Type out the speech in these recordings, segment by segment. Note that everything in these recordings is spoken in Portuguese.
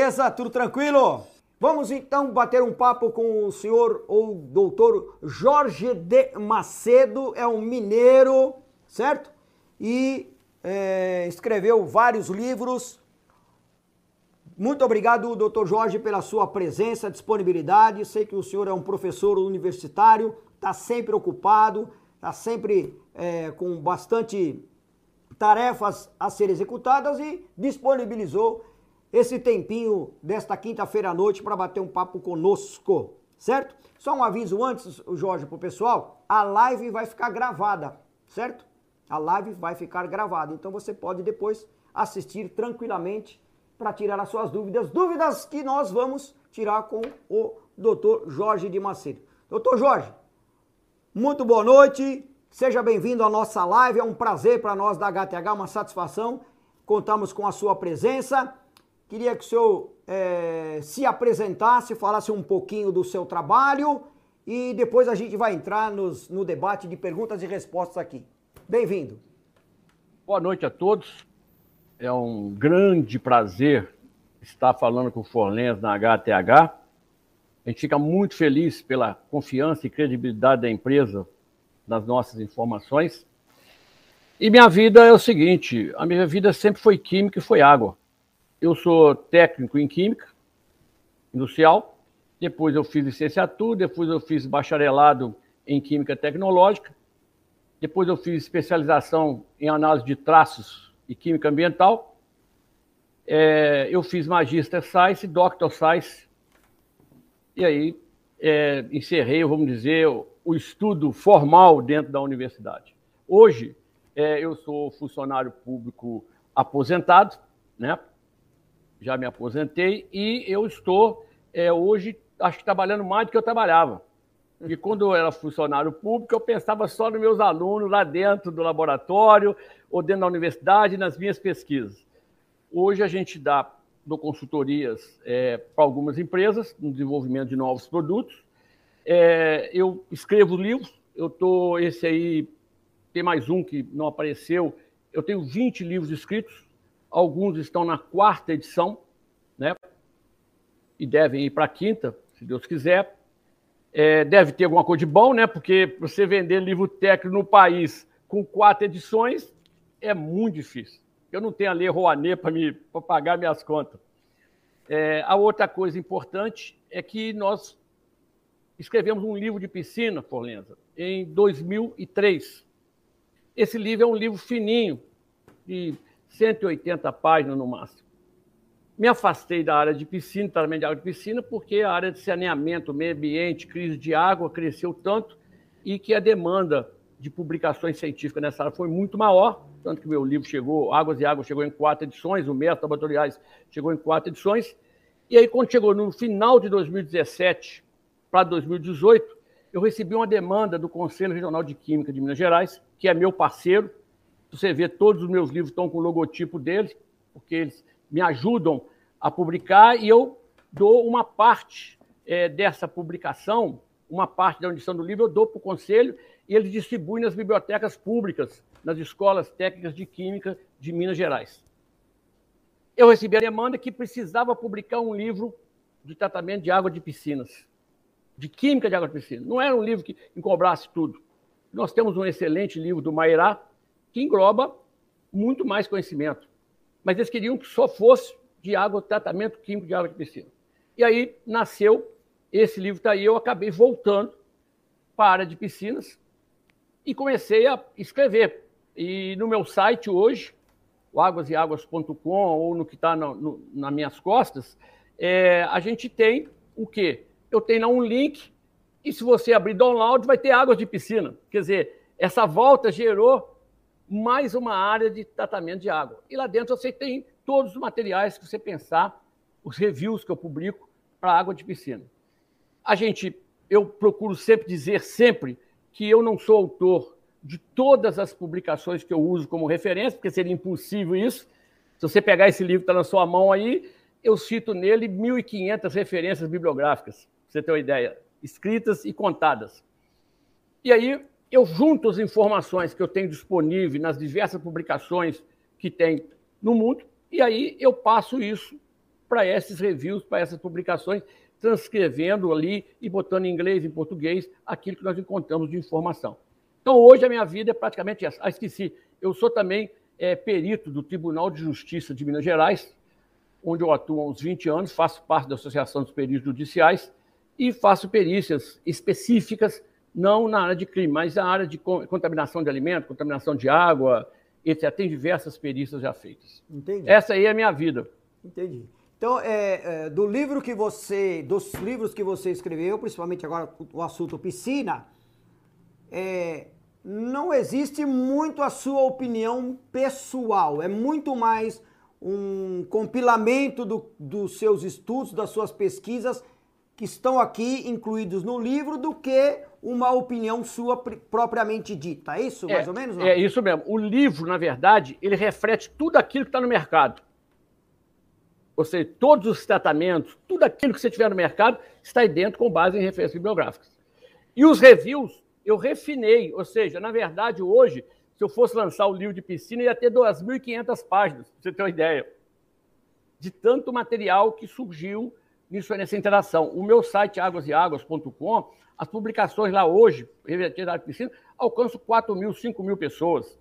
Beleza? Tudo tranquilo? Vamos então bater um papo com o senhor ou doutor Jorge de Macedo, é um mineiro, certo? E é, escreveu vários livros. Muito obrigado, doutor Jorge, pela sua presença, disponibilidade. Sei que o senhor é um professor universitário, está sempre ocupado, está sempre é, com bastante tarefas a serem executadas e disponibilizou esse tempinho desta quinta-feira à noite para bater um papo conosco, certo? Só um aviso antes, Jorge, para o pessoal: a live vai ficar gravada, certo? A live vai ficar gravada, então você pode depois assistir tranquilamente para tirar as suas dúvidas, dúvidas que nós vamos tirar com o doutor Jorge de Macedo. Doutor Jorge, muito boa noite, seja bem-vindo à nossa live, é um prazer para nós da HTH, uma satisfação, contamos com a sua presença. Queria que o senhor é, se apresentasse, falasse um pouquinho do seu trabalho e depois a gente vai entrar nos, no debate de perguntas e respostas aqui. Bem-vindo. Boa noite a todos. É um grande prazer estar falando com o Forlens na HTH. A gente fica muito feliz pela confiança e credibilidade da empresa nas nossas informações. E minha vida é o seguinte: a minha vida sempre foi química e foi água. Eu sou técnico em química industrial, depois eu fiz licenciatura, depois eu fiz bacharelado em química tecnológica, depois eu fiz especialização em análise de traços e química ambiental. É, eu fiz Magister Science, Doctor Science, e aí é, encerrei, vamos dizer, o, estudo formal dentro da universidade. Hoje, é, eu sou funcionário público aposentado, né? Já me aposentei e eu estou é, hoje, acho que trabalhando mais do que eu trabalhava. E quando eu era funcionário público, eu pensava só nos meus alunos lá dentro do laboratório ou dentro da universidade, nas minhas pesquisas. Hoje a gente dá dou consultorias é, para algumas empresas no desenvolvimento de novos produtos. É, eu escrevo livros, eu estou, esse aí, tem mais um que não apareceu, eu tenho 20 livros escritos, alguns estão na quarta edição, né? E devem ir para a quinta, se Deus quiser. É, deve ter alguma coisa de bom, né? Porque você vender livro técnico no país com quatro edições é muito difícil. Eu não tenho a ler Rouanet para pagar minhas contas. É, a outra coisa importante é que nós escrevemos um livro de piscina, Forlenza, em 2003. Esse livro é um livro fininho, de 180 páginas no máximo. Me afastei da área de piscina, tratamento de água de piscina, porque a área de saneamento, meio ambiente, crise de água cresceu tanto e que a demanda de publicações científicas nessa área foi muito maior, tanto que meu livro chegou, Águas e Águas chegou em quatro edições, o Método Laboratoriais chegou em quatro edições, e aí quando chegou no final de 2017 para 2018, eu recebi uma demanda do Conselho Regional de Química de Minas Gerais, que é meu parceiro, você vê, todos os meus livros estão com o logotipo deles, porque eles me ajudam a publicar e eu dou uma parte é, dessa publicação, uma parte da edição do livro, eu dou para o conselho e eles distribuem nas bibliotecas públicas, nas escolas técnicas de química de Minas Gerais. Eu recebi a demanda que precisava publicar um livro de tratamento de água de piscinas, de química de água de piscina. Não era um livro que encobrasse tudo. Nós temos um excelente livro do Mairá, que engloba muito mais conhecimento. Mas eles queriam que só fosse de água, tratamento químico de água de piscina. E aí nasceu esse livro está aí, eu acabei voltando para a área de piscinas e comecei a escrever. E no meu site hoje, o águaseáguas.com, ou no que está nas minhas costas, é, a gente tem o quê? Eu tenho lá um link, e se você abrir download, vai ter águas de piscina. Quer dizer, essa volta gerou mais uma área de tratamento de água. E lá dentro você tem todos os materiais que você pensar, os reviews que eu publico para água de piscina. A gente, eu procuro sempre dizer sempre que eu não sou autor de todas as publicações que eu uso como referência, porque seria impossível isso. Se você pegar esse livro que está na sua mão aí, eu cito nele 1.500 referências bibliográficas, para você ter uma ideia, escritas e contadas. E aí, eu junto as informações que eu tenho disponível nas diversas publicações que tem no mundo, e aí eu passo isso para esses reviews, para essas publicações, transcrevendo ali e botando em inglês, em português, aquilo que nós encontramos de informação. Então, hoje a minha vida é praticamente essa. Ah, esqueci, eu sou também é, perito do Tribunal de Justiça de Minas Gerais, onde eu atuo há uns 20 anos, faço parte da Associação dos Peritos Judiciais e faço perícias específicas, não na área de crime, mas na área de contaminação de alimento, contaminação de água, etc. Tem diversas perícias já feitas. Entendi. Essa aí é a minha vida. Entendi. Então, é, é, do livro que você, dos livros que você escreveu, principalmente agora o assunto piscina, é, não existe muito a sua opinião pessoal. É muito mais um compilamento do, dos seus estudos, das suas pesquisas que estão aqui incluídos no livro do que uma opinião sua propriamente dita. É isso, mais é, ou menos? Não? É isso mesmo. O livro, na verdade, ele reflete tudo aquilo que está no mercado. Ou seja, todos os tratamentos, tudo aquilo que você tiver no mercado está aí dentro com base em referências bibliográficas. E os reviews eu refinei, ou seja, na verdade, hoje, se eu fosse lançar o livro de piscina, ia ter 2.500 páginas, para você ter uma ideia. De tanto material que surgiu nisso, nessa interação. O meu site águaseáguas.com, as publicações lá hoje, revertidas da piscina, alcançam 4 mil, 5 mil pessoas.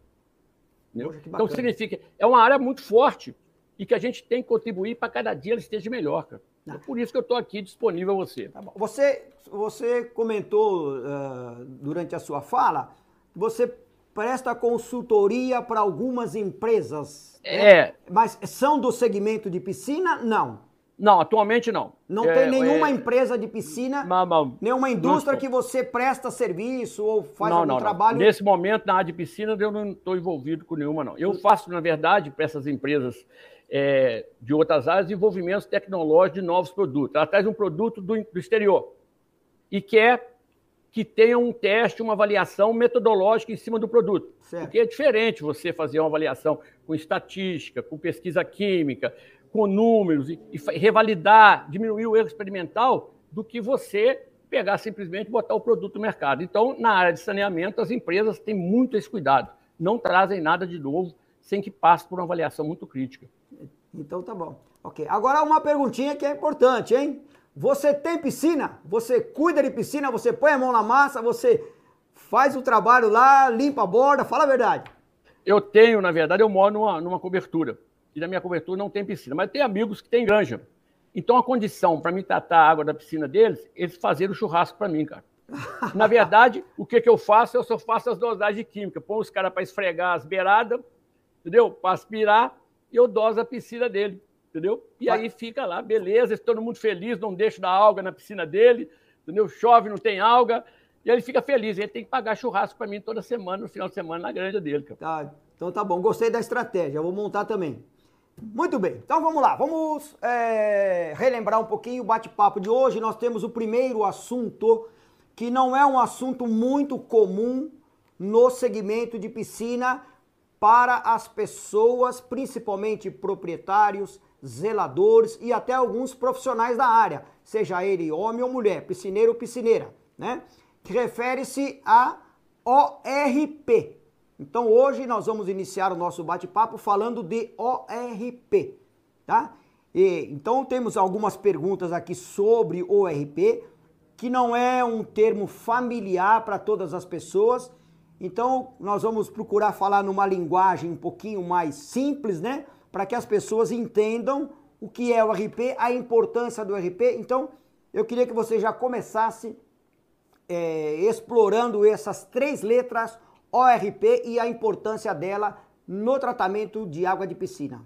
Poxa, então significa, é uma área muito forte e que a gente tem que contribuir para cada dia ela esteja melhor, cara. É por isso que eu estou aqui disponível a você. Tá você, você comentou uh, durante a sua fala que você presta consultoria para algumas empresas. Né? É. Né? Mas são do segmento de piscina? Não. Não, atualmente não. Não é, tem nenhuma é, empresa de piscina, não, não, nenhuma indústria não que você presta serviço ou faz não, algum trabalho? Nesse momento, na área de piscina, eu não estou envolvido com nenhuma, não. Eu faço, na verdade, para essas empresas é, de outras áreas, desenvolvimentos tecnológicos de novos produtos. Ela traz um produto do, do exterior e quer que tenha um teste, uma avaliação metodológica em cima do produto. Certo. Porque é diferente você fazer uma avaliação com estatística, com pesquisa química, com números e, e revalidar, diminuir o erro experimental, do que você pegar simplesmente e botar o produto no mercado. Então, na área de saneamento, as empresas têm muito esse cuidado. Não trazem nada de novo sem que passe por uma avaliação muito crítica. Então tá bom. Ok. Agora uma perguntinha que é importante, hein? Você tem piscina? Você cuida de piscina? Você põe a mão na massa? Você faz o trabalho lá, limpa a borda? Fala a verdade. Eu tenho, na verdade, eu moro numa, numa cobertura. E na minha cobertura não tem piscina. Mas tem amigos que têm granja. Então a condição para mim tratar a água da piscina deles, eles fazerem o churrasco para mim, cara. Na verdade, o que, que eu faço? Eu só faço as dosagens de química. Põe os caras para esfregar as beiradas, entendeu? Para aspirar e eu doso a piscina dele, entendeu? E aí fica lá, beleza, todo mundo feliz, não deixo dar alga na piscina dele, entendeu? Chove, não tem alga, e ele fica feliz. Ele tem que pagar churrasco para mim toda semana, no final de semana, na granja dele. Cara. Tá, então tá bom, gostei da estratégia, vou montar também. Muito bem, então vamos lá, vamos é, relembrar um pouquinho o bate-papo de hoje. Nós temos o primeiro assunto, que não é um assunto muito comum no segmento de piscina, para as pessoas, principalmente proprietários, zeladores e até alguns profissionais da área, seja ele homem ou mulher, piscineiro ou piscineira, né? Que refere-se a ORP. Então hoje nós vamos iniciar o nosso bate-papo falando de ORP, tá? E, então temos algumas perguntas aqui sobre ORP, que não é um termo familiar para todas as pessoas então, nós vamos procurar falar numa linguagem um pouquinho mais simples, né? Para que as pessoas entendam o que é o RP, a importância do RP. Então, eu queria que você já começasse é, explorando essas três letras ORP e a importância dela no tratamento de água de piscina.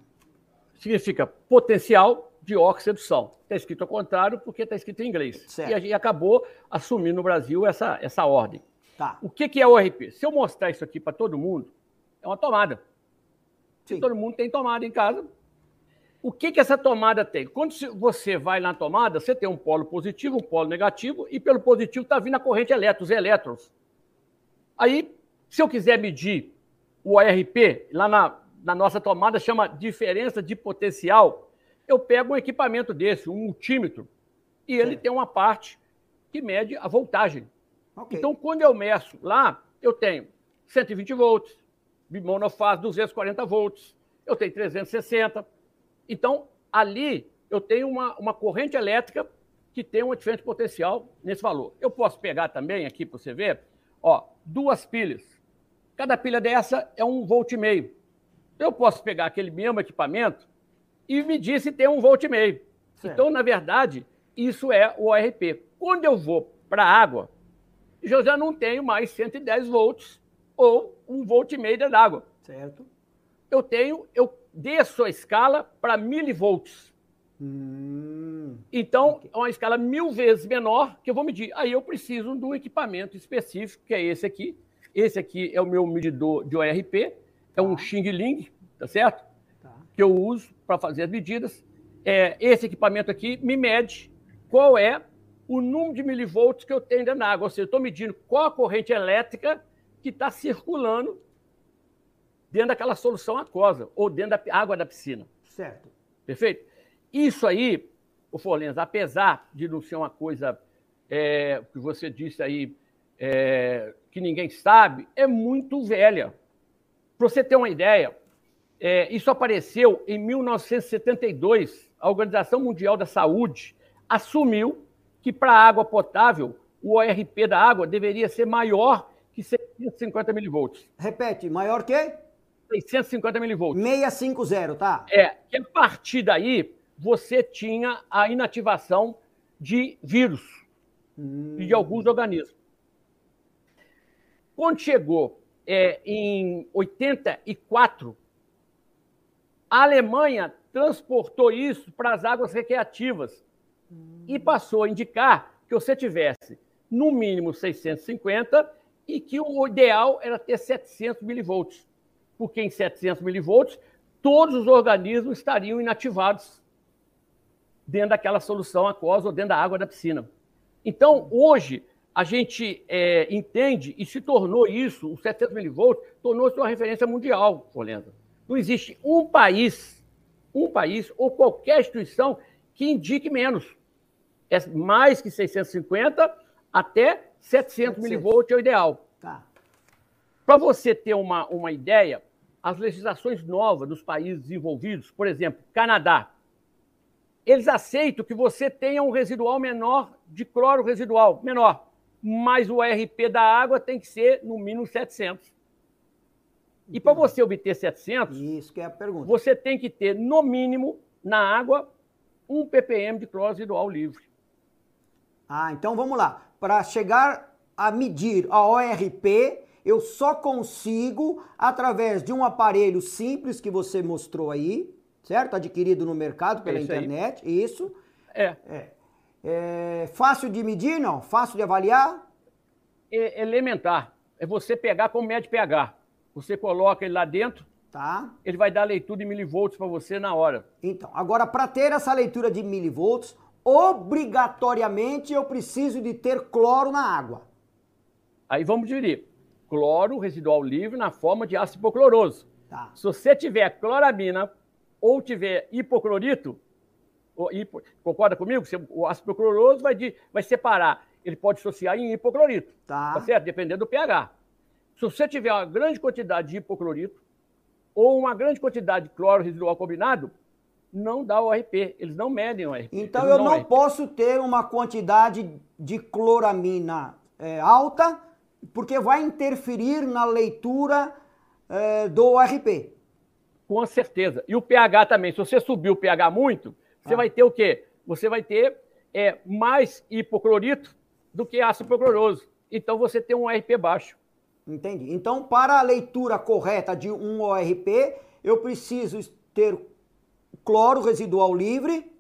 Significa potencial de oxidação. Está escrito ao contrário porque está escrito em inglês. Certo. E a gente acabou assumindo no Brasil essa, essa ordem. Tá. O que, que é ORP? Se eu mostrar isso aqui para todo mundo, é uma tomada. Se todo mundo tem tomada em casa, o que, que essa tomada tem? Quando você vai na tomada, você tem um polo positivo, um polo negativo, e pelo positivo está vindo a corrente elétron, os elétrons. Aí, se eu quiser medir o ORP, lá na, na nossa tomada chama diferença de potencial, eu pego um equipamento desse, um multímetro, e ele tem uma parte que mede a voltagem. Okay. Então, quando eu meço lá, eu tenho 120 volts, monofase 240 volts, eu tenho 360. Então, ali eu tenho uma, uma corrente elétrica que tem uma diferença potencial nesse valor. Eu posso pegar também aqui para você ver, ó, duas pilhas. Cada pilha dessa é um volt e meio. Eu posso pegar aquele mesmo equipamento e medir se tem um volt e meio. Então, na verdade, isso é o ORP. Quando eu vou para a água, eu já não tenho mais 110 volts ou um volt e meio de água. Certo. Eu tenho, eu desço a escala para milivolts. Hum, Então, é uma escala mil vezes menor que eu vou medir. Aí eu preciso de um equipamento específico, que é esse aqui. Esse aqui é o meu medidor de ORP, é um Xing Ling, tá certo? tá. Que eu uso para fazer as medidas. É, esse equipamento aqui me mede qual é o número de milivolts que eu tenho dentro da água. Ou seja, eu estou medindo qual a corrente elétrica que está circulando dentro daquela solução aquosa ou dentro da água da piscina. Certo. Perfeito? Isso aí, o Forlenza, apesar de não ser uma coisa é, que você disse aí é, que ninguém sabe, é muito velha. Para você ter uma ideia, é, isso apareceu em 1972. A Organização Mundial da Saúde assumiu que para a água potável o ORP da água deveria ser maior que 650 milivolts. Repete, maior que? 650 milivolts. 650, tá? É, que a partir daí você tinha a inativação de vírus Hum, e de alguns organismos. Quando chegou é, em 84, a Alemanha transportou isso para as águas recreativas. E passou a indicar que você tivesse no mínimo 650 e que o ideal era ter 700 milivolts, porque em 700 milivolts todos os organismos estariam inativados dentro daquela solução aquosa ou dentro da água da piscina. Então, hoje, a gente é, entende e se tornou isso, o 700 milivolts, tornou-se uma referência mundial, Forlenza. Não existe um país, um país ou qualquer instituição que indique menos. É mais que 650 até 700 milivolts é o ideal. Tá. Para você ter uma, uma ideia, as legislações novas dos países desenvolvidos, por exemplo, Canadá, eles aceitam que você tenha um residual menor de cloro residual, menor, mas o RP da água tem que ser no mínimo 700. E para você obter 700, Isso que é a pergunta. você tem que ter, no mínimo, na água, um ppm de cloro residual livre. Ah, então vamos lá. Para chegar a medir a ORP, eu só consigo através de um aparelho simples que você mostrou aí, certo? Adquirido no mercado pela Isso aí. internet. Isso. É, É. É fácil de medir, não? Fácil de avaliar? é elementar. É você pegar como mede pH. Você coloca ele lá dentro, Tá? ele vai dar a leitura de milivolts para você na hora. Então, agora para ter essa leitura de milivolts, obrigatoriamente eu preciso de ter cloro na água. Aí vamos dividir. Cloro residual livre na forma de ácido hipocloroso. Tá. Se você tiver cloramina ou tiver hipoclorito, concorda comigo? O ácido hipocloroso vai, de- vai separar. Ele pode associar em hipoclorito, Tá. tá certo? Dependendo do pH. Se você tiver uma grande quantidade de hipoclorito ou uma grande quantidade de cloro residual combinado, não dá o RP. Eles não medem o RP. Então eu não RP. posso ter uma quantidade de cloramina é, alta, porque vai interferir na leitura é, do ORP. Com certeza. E o pH também. Se você subir o pH muito, você Ah. vai ter o quê? Você vai ter é, mais hipoclorito do que ácido hipocloroso. Então você tem um RP baixo. Entendi. Então, para a leitura correta de um ORP, eu preciso ter cloro residual livre,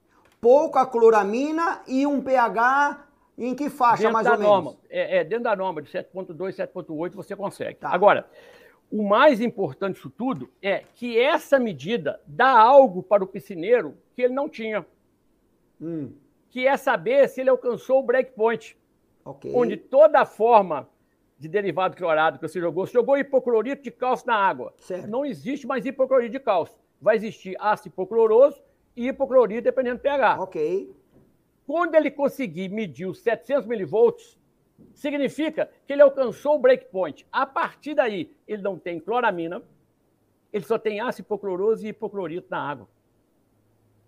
pouca cloramina e um pH em que faixa, dentro mais ou norma. menos? É, é, dentro da norma de 7.2, 7.8 você consegue. Tá. Agora, o mais importante disso tudo é que essa medida dá algo para o piscineiro que ele não tinha, Hum, que é saber se ele alcançou o breakpoint. ok. onde toda forma de derivado clorado que você jogou, você jogou hipoclorito de cálcio na água. Certo. Não existe mais hipoclorito de cálcio. Vai existir ácido hipocloroso e hipoclorito dependendo do pH. Ok. Quando ele conseguir medir os 700 milivolts, significa que ele alcançou o breakpoint. A partir daí, ele não tem cloramina, ele só tem ácido hipocloroso e hipoclorito na água.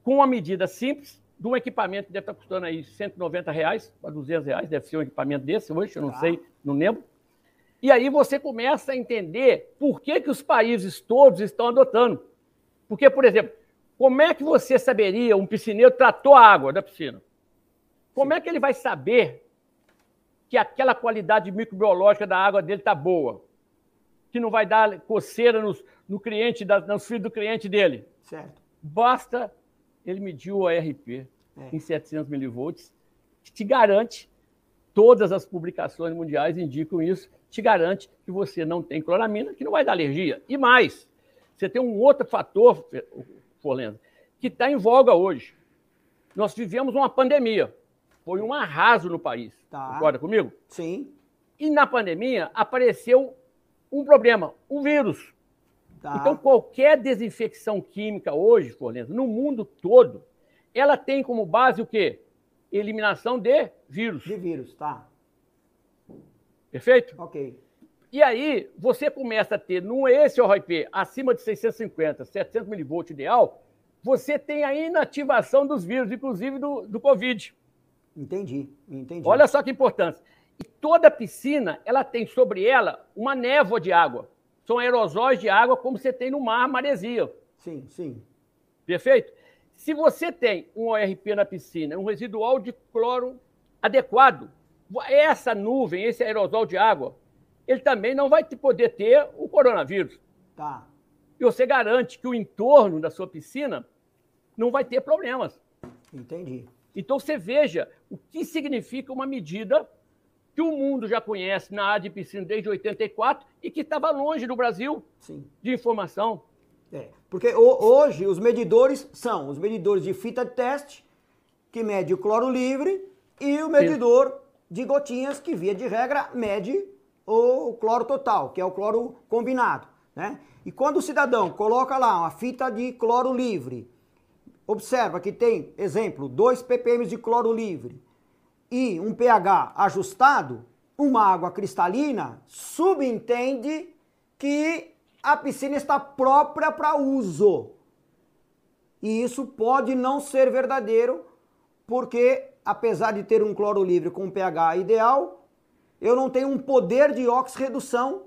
com uma medida simples, de um equipamento que deve estar custando aí 190 reais a 200 reais, deve ser um equipamento desse hoje, eu não tá. sei, não lembro. E aí você começa a entender por que, que os países todos estão adotando. Porque, por exemplo, como é que você saberia, um piscineiro tratou a água da piscina? Como é que ele vai saber que aquela qualidade microbiológica da água dele está boa? Que não vai dar coceira nos, no cliente, da, nos filhos do cliente dele? Certo. Basta ele medir o ARP é. em 700 milivolts, que te garante, todas as publicações mundiais indicam isso, te garante que você não tem cloramina, que não vai dar alergia. E mais, você tem um outro fator, Forlenza, que está em voga hoje. Nós vivemos uma pandemia. Foi um arraso no país. Tá. Concorda comigo? Sim. E na pandemia apareceu um problema, um vírus. Tá. Então, qualquer desinfecção química hoje, Forlenza, no mundo todo, ela tem como base o quê? Eliminação de vírus. De vírus, tá. Perfeito? Ok. E aí, você começa a ter, no esse ORP acima de 650, 700 milivolts ideal, você tem a inativação dos vírus, inclusive do, do Covid. Entendi, entendi. Olha só que importância. E toda piscina, ela tem sobre ela uma névoa de água. São aerosóis de água como você tem no mar, maresia. Sim, sim. Perfeito? Se você tem um ORP na piscina, um residual de cloro adequado, essa nuvem, esse aerosol de água, ele também não vai poder ter o coronavírus. Tá. E você garante que o entorno da sua piscina não vai ter problemas. Entendi. Então você veja o que significa uma medida que o mundo já conhece na área de piscina desde 84 e que estava longe do Brasil Sim. de informação. É, porque hoje os medidores são os medidores de fita de teste, que mede o cloro livre, e o medidor Sim. de gotinhas, que via de regra mede o cloro total, que é o cloro combinado. Né? E quando o cidadão coloca lá uma fita de cloro livre, observa que tem, exemplo, 2 ppm de cloro livre, e um pH ajustado, uma água cristalina, subentende que a piscina está própria para uso. E isso pode não ser verdadeiro, porque apesar de ter um cloro livre com pH ideal, eu não tenho um poder de oxirredução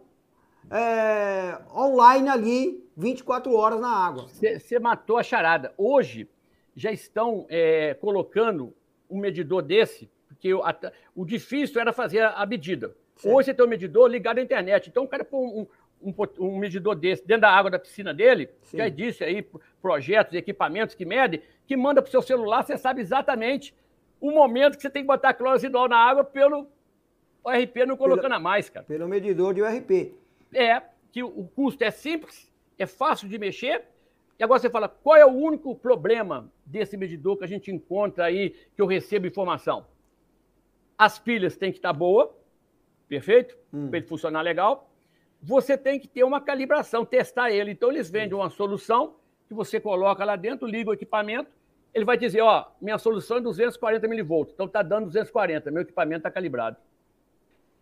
é, online ali 24 horas na água. Você matou a charada. Hoje já estão é, colocando um medidor desse porque o, a, o difícil era fazer a, a medida. Certo. Hoje você tem um medidor ligado à internet. Então o cara põe um, um, um, medidor desse dentro da água da piscina dele, Sim. já disse aí, projetos, equipamentos que medem, que manda para o seu celular, você sabe exatamente o momento que você tem que botar cloro residual na água pelo ORP não colocando pelo, a mais, cara. Pelo medidor de ORP. É, que o custo é simples, é fácil de mexer, e agora você fala, qual é o único problema desse medidor que a gente encontra aí, que eu recebo informação? As pilhas têm que estar boa, perfeito? Hum. Para ele funcionar legal. Você tem que ter uma calibração, testar ele. Então, eles vendem uma solução que você coloca lá dentro, liga o equipamento, ele vai dizer, ó, minha solução é 240 milivolts, então está dando 240, meu equipamento está calibrado.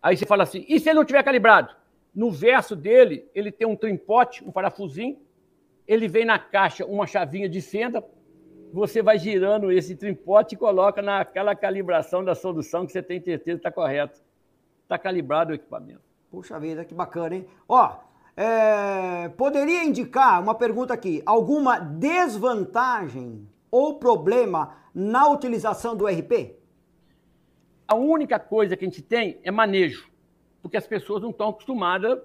Aí você fala assim, e se ele não tiver calibrado? No verso dele, ele tem um trimpote, um parafusinho, ele vem na caixa uma chavinha de fenda, você vai girando esse trimpote e coloca naquela calibração da solução que você tem certeza que está correto. Está calibrado o equipamento. Puxa vida, que bacana, hein? Ó, é, poderia indicar, uma pergunta aqui, alguma desvantagem ou problema na utilização do RP? A única coisa que a gente tem é manejo, porque as pessoas não estão acostumadas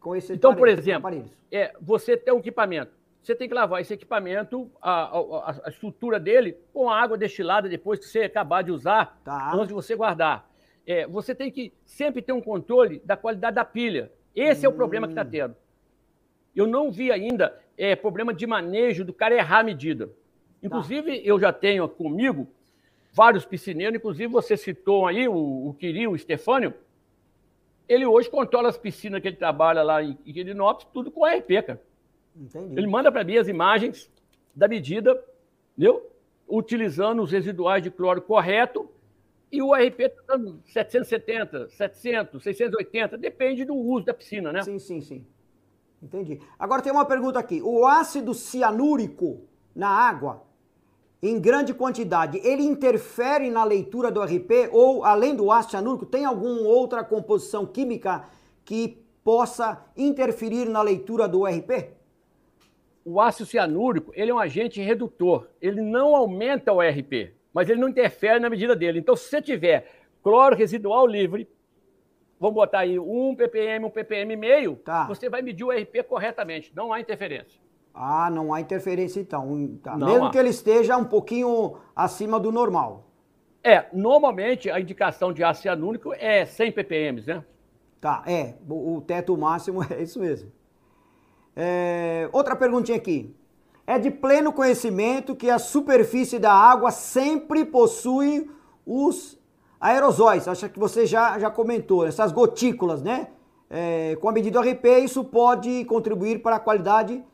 com esse Então, por exemplo, é, você tem um equipamento, você tem que lavar esse equipamento, a, a, a, estrutura dele, com água destilada depois que você acabar de usar, tá. antes de você guardar. É, você tem que sempre ter um controle da qualidade da pilha. Esse hum. é o problema que está hum. tendo. Eu não vi ainda é, problema de manejo do cara errar a medida. Inclusive, tá. eu já tenho comigo vários piscineiros, inclusive você citou aí o, o Quiri, o Stefânio. Ele hoje controla as piscinas que ele trabalha lá em, Quirinópolis, tudo com RP, cara. Entendi. Ele manda para mim as imagens da medida, entendeu? Utilizando os residuais de cloro correto e o RP está dando 770, 700, 680, depende do uso da piscina, né? Sim, sim, sim. Entendi. Agora tem uma pergunta aqui. O ácido cianúrico na água em grande quantidade, ele interfere na leitura do RP ou, além do ácido cianúrico, tem alguma outra composição química que possa interferir na leitura do RP? O ácido cianúrico ele é um agente redutor. Ele não aumenta o RP, mas ele não interfere na medida dele. Então, se você tiver cloro residual livre, vamos botar aí um ppm, um ppm e meio, tá. você vai medir o RP corretamente. Não há interferência. Ah, não há interferência então. Tá. Mesmo há. que ele esteja um pouquinho acima do normal. É, normalmente a indicação de ácido cianúrico é 100 ppm, né? Tá, é. O, teto máximo é isso mesmo. É, outra perguntinha aqui. É de pleno conhecimento que a superfície da água sempre possui os aerosóis. Acho que você já, já comentou, essas gotículas, né? É, com a medida RP, isso pode contribuir para a qualidade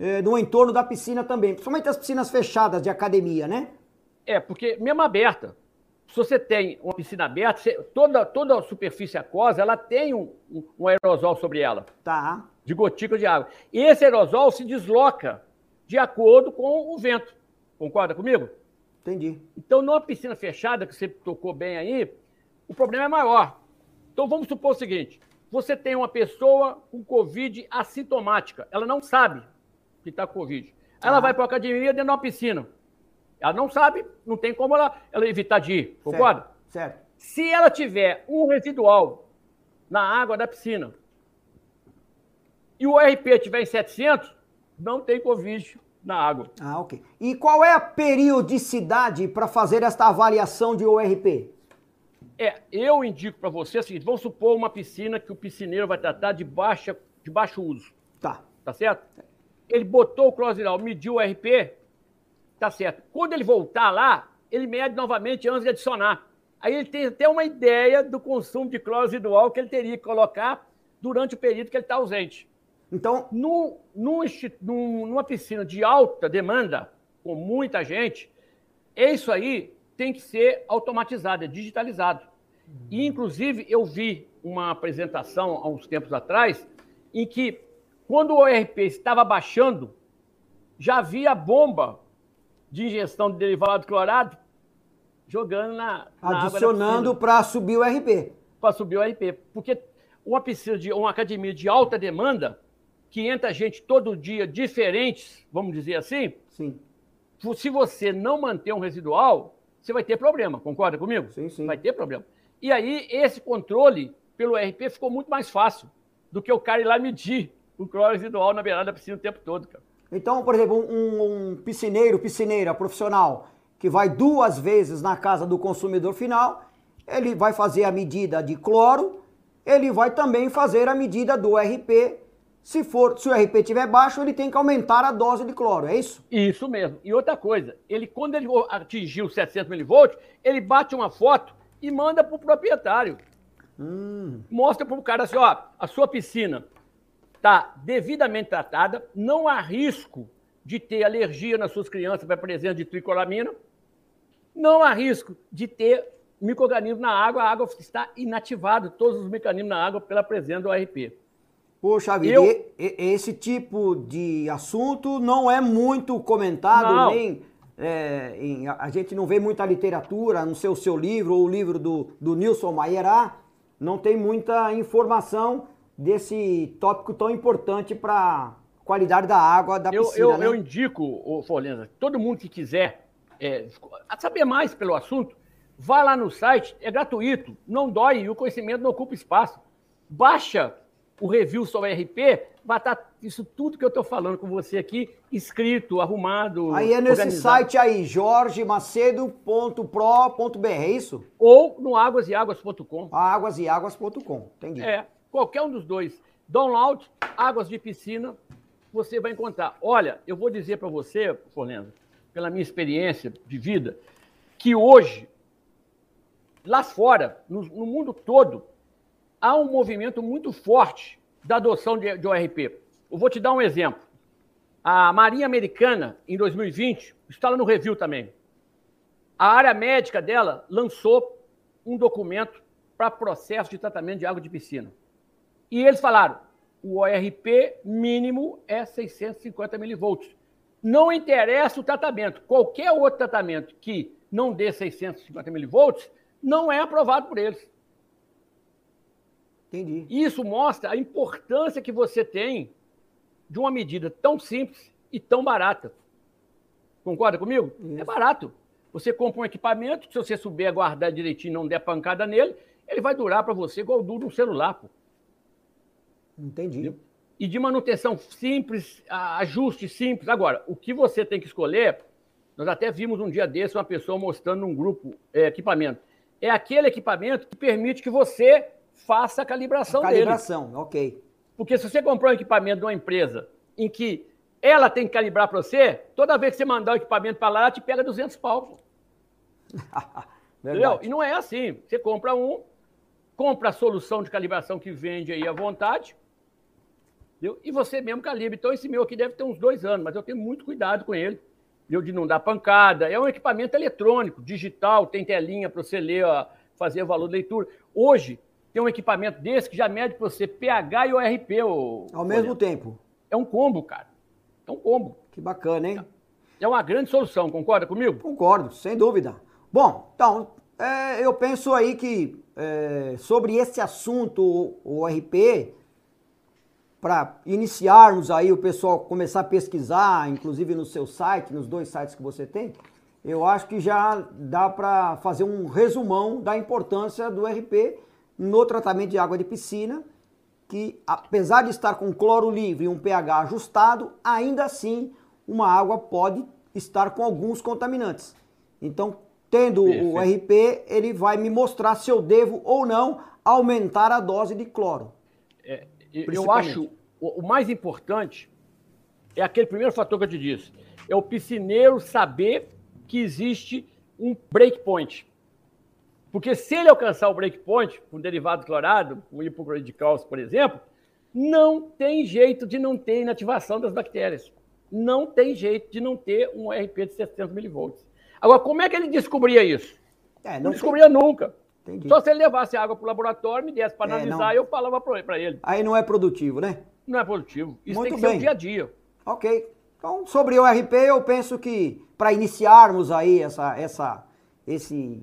é, no entorno da piscina também, principalmente as piscinas fechadas de academia, né? É, porque mesmo aberta, se você tem uma piscina aberta, você, toda, toda a superfície aquosa, ela tem um, um, aerosol sobre ela. Tá. De gotículas de água. E esse aerosol se desloca de acordo com o vento. Concorda comigo? Entendi. Então, numa piscina fechada, que você tocou bem aí, o problema é maior. Então, vamos supor o seguinte: você tem uma pessoa com Covid assintomática, ela não sabe que está com Covid. Ela ah. vai para a academia dentro de uma piscina. Ela não sabe, não tem como ela, ela evitar de ir, concorda? Certo. certo. Se ela tiver um residual na água da piscina e o RP tiver em 700, não tem Covid na água. Ah, ok. E qual é a periodicidade para fazer esta avaliação de ORP? É, eu indico para você o seguinte: vamos supor uma piscina que o piscineiro vai tratar de, baixa, de baixo uso. Tá. Tá certo? Ele botou o closiral, mediu o RP, tá certo. Quando ele voltar lá, ele mede novamente antes de adicionar. Aí ele tem até uma ideia do consumo de cloro residual que ele teria que colocar durante o período que ele está ausente. Então, no, no, numa piscina de alta demanda, com muita gente, isso aí tem que ser automatizado, é digitalizado. E, inclusive, eu vi uma apresentação há uns tempos atrás em que quando o ORP estava baixando, já havia bomba de injeção de derivado clorado jogando na, na adicionando para subir o RP. Para subir o RP, porque uma piscina de uma academia de alta demanda que entra gente todo dia diferentes, vamos dizer assim. Sim. Se você não manter um residual, você vai ter problema, concorda comigo? Sim, sim. Vai ter problema. E aí esse controle pelo RP ficou muito mais fácil do que o cara ir lá medir o cloro residual na beirada da piscina o tempo todo, cara. Então, por exemplo, um, um piscineiro, piscineira profissional que vai duas vezes na casa do consumidor final, ele vai fazer a medida de cloro, ele vai também fazer a medida do RP. Se for, se o RP estiver baixo, ele tem que aumentar a dose de cloro, é isso? Isso mesmo. E outra coisa, ele quando ele atingiu 700 milivolts, ele bate uma foto e manda para o proprietário. Hum. Mostra para o cara assim, ó, a sua piscina está devidamente tratada, não há risco de ter alergia nas suas crianças para a presença de tricolamina, não há risco de ter microorganismos na água, a água está inativada, todos os mecanismos na água pela presença do ARP. Poxa vida, Eu... esse tipo de assunto não é muito comentado, não. nem é, em, a gente não vê muita literatura, não sei o seu livro ou o livro do, do Nilson Maierá, não tem muita informação desse tópico tão importante para a qualidade da água da eu, piscina. Eu, né? eu indico, ô, Forlenza, todo mundo que quiser é, saber mais pelo assunto, vá lá no site, é gratuito, não dói e o conhecimento não ocupa espaço. Baixa o review sobre RP, vai estar tá isso tudo que eu estou falando com você aqui, escrito, arrumado. Aí é nesse organizado. site aí, jorgemacedo.pro.br, é isso? Ou no águaseáguas.com. Águaseáguas.com, entendi. É qualquer um dos dois, download, águas de piscina, você vai encontrar. Olha, eu vou dizer para você, Forlendo, pela minha experiência de vida, que hoje, lá fora, no, no, mundo todo, há um movimento muito forte da adoção de, de ORP. Eu vou te dar um exemplo. A Marinha Americana, em 2020, está lá no review também. A área médica dela lançou um documento para processo de tratamento de água de piscina. E eles falaram, o ORP mínimo é 650 milivolts. Não interessa o tratamento. Qualquer outro tratamento que não dê 650 milivolts não é aprovado por eles. Entendi. Isso mostra a importância que você tem de uma medida tão simples e tão barata. Concorda comigo? Isso. É barato. Você compra um equipamento, se você souber guardar direitinho e não der pancada nele, ele vai durar para você igual dura um celular. Pô. Entendi. E de manutenção simples, ajuste simples. Agora, o que você tem que escolher, nós até vimos um dia desse uma pessoa mostrando num grupo é, equipamento. É aquele equipamento que permite que você faça a calibração, a calibração dele. Calibração, ok. Porque se você comprou um equipamento de uma empresa em que ela tem que calibrar para você, toda vez que você mandar o equipamento para lá, ela te pega 200 pau. Entendeu? E não é assim. Você compra um, compra a solução de calibração que vende aí à vontade, entendeu? e você mesmo calibra. Então, esse meu aqui deve ter uns dois anos, mas eu tenho muito cuidado com ele, entendeu? de não dar pancada. É um equipamento eletrônico, digital, tem telinha para você ler, ó, fazer o valor de leitura. Hoje, tem um equipamento desse que já mede para você pH e ORP. Ao mesmo tempo. É um combo, cara. É um combo. Que bacana, hein? É uma grande solução, concorda comigo? Concordo, sem dúvida. Bom, então, é, eu penso aí que é, sobre esse assunto, o RP, para iniciarmos aí o pessoal começar a pesquisar, inclusive no seu site, nos dois sites que você tem, eu acho que já dá para fazer um resumão da importância do RP no tratamento de água de piscina, que apesar de estar com cloro livre e um pH ajustado, ainda assim uma água pode estar com alguns contaminantes. Então, tendo Perfeito. o RP, ele vai me mostrar se eu devo ou não aumentar a dose de cloro. É, eu acho o, o mais importante é aquele primeiro fator que eu te disse. É o piscineiro saber que existe um breakpoint. Porque se ele alcançar o breakpoint com derivado clorado, o hipoclorito de cálcio, por exemplo, não tem jeito de não ter inativação das bactérias. Não tem jeito de não ter um RP de 700 milivolts. Agora, como é que ele descobria isso? É, não, não descobria nunca. Entendi. Só se ele levasse água para o laboratório, me desse para é, analisar, não... eu falava para ele. Aí não é produtivo, né? Não é produtivo. Isso Muito tem que bem. ser o dia a dia. Ok. Então, sobre o RP, eu penso que para iniciarmos aí essa, essa, esse,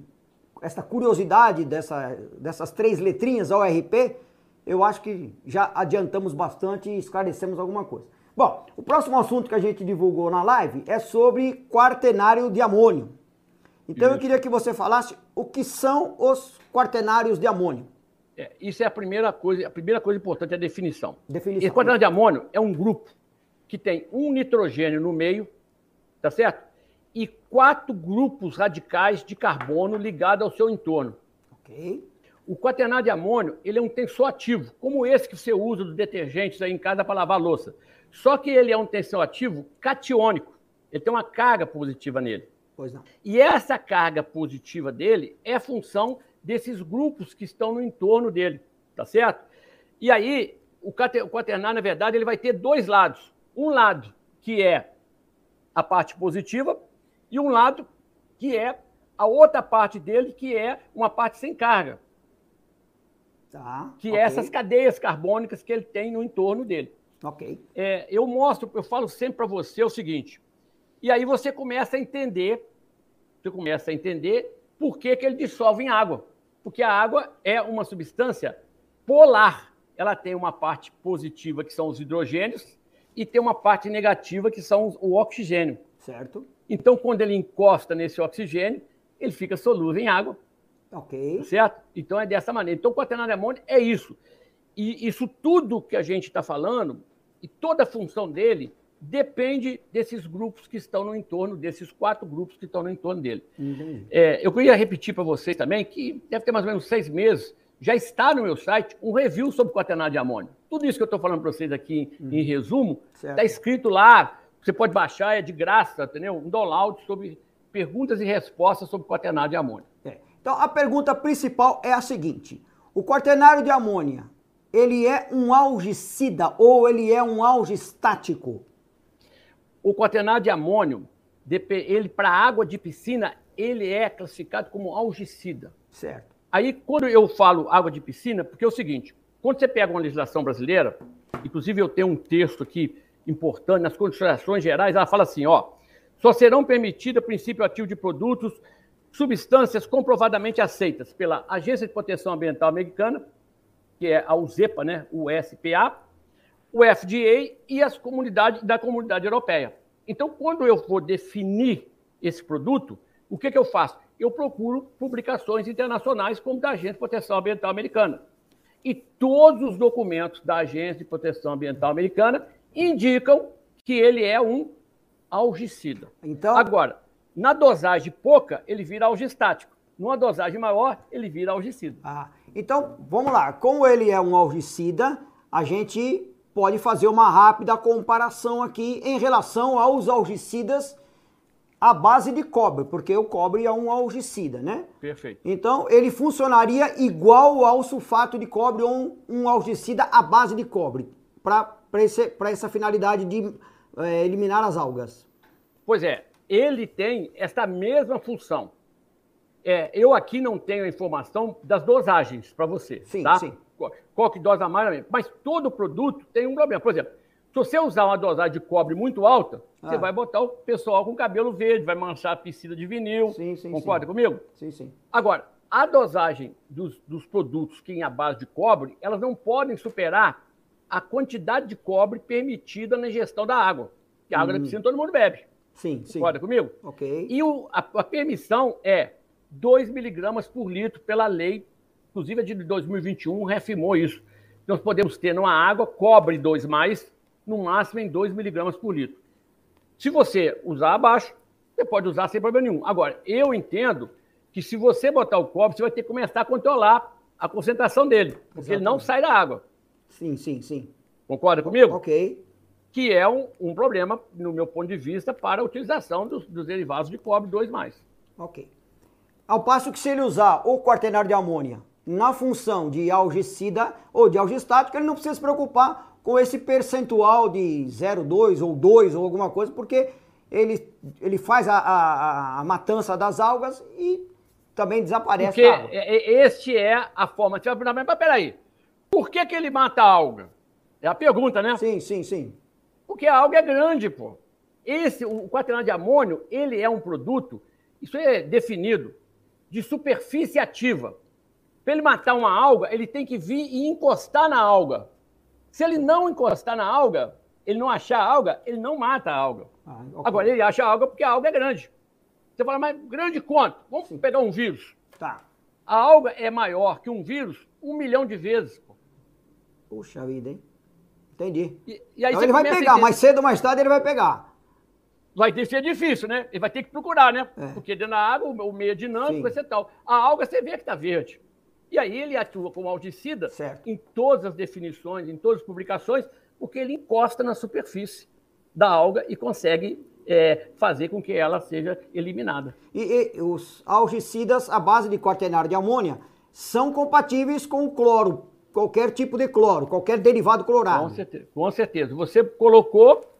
essa curiosidade dessa, dessas três letrinhas ORP, eu acho que já adiantamos bastante e esclarecemos alguma coisa. Bom, o próximo assunto que a gente divulgou na live é sobre quaternário de amônio. Então isso. eu queria que você falasse o que são os quaternários de amônio. É, isso é a primeira coisa, a primeira coisa importante, é a definição. definição. Esse quaternário de amônio é um grupo que tem um nitrogênio no meio, tá certo? E quatro grupos radicais de carbono ligados ao seu entorno. Ok. O quaternário de amônio, ele é um tensor ativo, como esse que você usa dos detergentes aí em casa para lavar louça. Só que ele é um tensão ativo catiônico. Ele tem uma carga positiva nele. Pois não. E essa carga positiva dele é função desses grupos que estão no entorno dele, tá certo? E aí, o quaternário, na verdade, ele vai ter dois lados. Um lado que é a parte positiva e um lado que é a outra parte dele, que é uma parte sem carga. Tá, que é okay. é essas cadeias carbônicas que ele tem no entorno dele. Ok. É, eu mostro, eu falo sempre para você o seguinte, e aí você começa a entender, você começa a entender por que, que ele dissolve em água. Porque a água é uma substância polar. Ela tem uma parte positiva, que são os hidrogênios, e tem uma parte negativa, que são o oxigênio. Certo. Então, quando ele encosta nesse oxigênio, ele fica solúvel em água. Ok. Certo? Então, é dessa maneira. Então, o quaternário amônio é isso. E isso tudo que a gente está falando, e toda a função dele, depende desses grupos que estão no entorno, desses quatro grupos que estão no entorno dele. É, eu queria repetir para vocês também que deve ter mais ou menos seis meses, já está no meu site um review sobre o quaternário de amônio. Tudo isso que eu estou falando para vocês aqui uhum. em resumo, está escrito lá, você pode baixar, é de graça, entendeu? Um download sobre perguntas e respostas sobre o quaternário de amônio. É. Então, a pergunta principal é a seguinte, o quaternário de amônia ele é um algicida ou ele é um algistático? O quaternário de amônio, ele para água de piscina, ele é classificado como algicida. Certo. Aí, quando eu falo água de piscina, porque é o seguinte, quando você pega uma legislação brasileira, inclusive eu tenho um texto aqui importante, nas considerações gerais, ela fala assim, ó, só serão permitidas princípio ativo de produtos, substâncias comprovadamente aceitas pela Agência de Proteção Ambiental Americana, que é a USEPA, né, o SPA, o FDA e as comunidades da comunidade europeia. Então, quando eu vou definir esse produto, o que, que eu faço? Eu procuro publicações internacionais, como da Agência de Proteção Ambiental Americana. E todos os documentos da Agência de Proteção Ambiental Americana indicam que ele é um algicida. Então... Agora, na dosagem pouca, ele vira algistático. Numa dosagem maior, ele vira algicida. Ah, então, vamos lá. Como ele é um algicida, a gente pode fazer uma rápida comparação aqui em relação aos algicidas à base de cobre, porque o cobre é um algicida, né? Perfeito. Então, ele funcionaria igual ao sulfato de cobre ou um, um algicida à base de cobre, para essa finalidade de é, eliminar as algas. Pois é, ele tem essa mesma função. É, eu aqui não tenho a informação das dosagens para você, sim, tá? Sim. Qual que dosa mais, mas todo produto tem um problema. Por exemplo, se você usar uma dosagem de cobre muito alta, ah. você vai botar o pessoal com cabelo verde, vai manchar a piscina de vinil. Sim, sim, Concorda sim. comigo? Sim, sim. Agora, a dosagem dos, dos produtos que em a base de cobre, elas não podem superar a quantidade de cobre permitida na ingestão da água. Que a água hum. da piscina todo mundo bebe. Sim, sim. Concorda comigo? Ok. E o, a, a permissão é 2 miligramas por litro pela lei, inclusive a de 2021 reafirmou isso. Nós podemos ter numa água cobre 2 mais, no máximo em 2 miligramas por litro. Se você usar abaixo, você pode usar sem problema nenhum. Agora, eu entendo que se você botar o cobre, você vai ter que começar a controlar a concentração dele, porque Exatamente. ele não sai da água. Sim, sim, sim. Concorda comigo? Ok. Que é um, um problema, no meu ponto de vista, para a utilização dos, dos derivados de cobre 2 mais. Ok. Ao passo que se ele usar o quaternário de amônia na função de algicida ou de algistático, ele não precisa se preocupar com esse percentual de 0,2 ou 2 ou alguma coisa, porque ele, ele faz a, a, a matança das algas e também desaparece porque a água. Este é a forma. Você vai perguntar, mas peraí, por que, que ele mata a alga? É a pergunta, né? Sim, sim, sim. Porque a alga é grande, pô. Esse, o quaternário de amônio, ele é um produto, isso é definido, de superfície ativa. Para ele matar uma alga, ele tem que vir e encostar na alga. Se ele não encostar na alga, ele não achar a alga, ele não mata a alga. Ah. Agora, ele acha a alga porque a alga é grande. Você fala, mas grande quanto? Vamos Sim. pegar um vírus. Tá. A alga é maior que um vírus um milhão de vezes. Puxa vida, hein? Entendi. E, e aí então ele vai pegar, mais cedo ou mais tarde ele vai pegar vai ter ser difícil, né? Ele vai ter que procurar, né? É. Porque dentro da água o meio é dinâmico Sim. vai ser tal. A alga você vê que está verde. E aí ele atua como algicida certo. em todas as definições, em todas as publicações, porque ele encosta na superfície da alga e consegue é, fazer com que ela seja eliminada. E, e, os algicidas à base de quaternário de amônia são compatíveis com o cloro, qualquer tipo de cloro, qualquer derivado clorado. Com certeza. Com certeza. Você colocou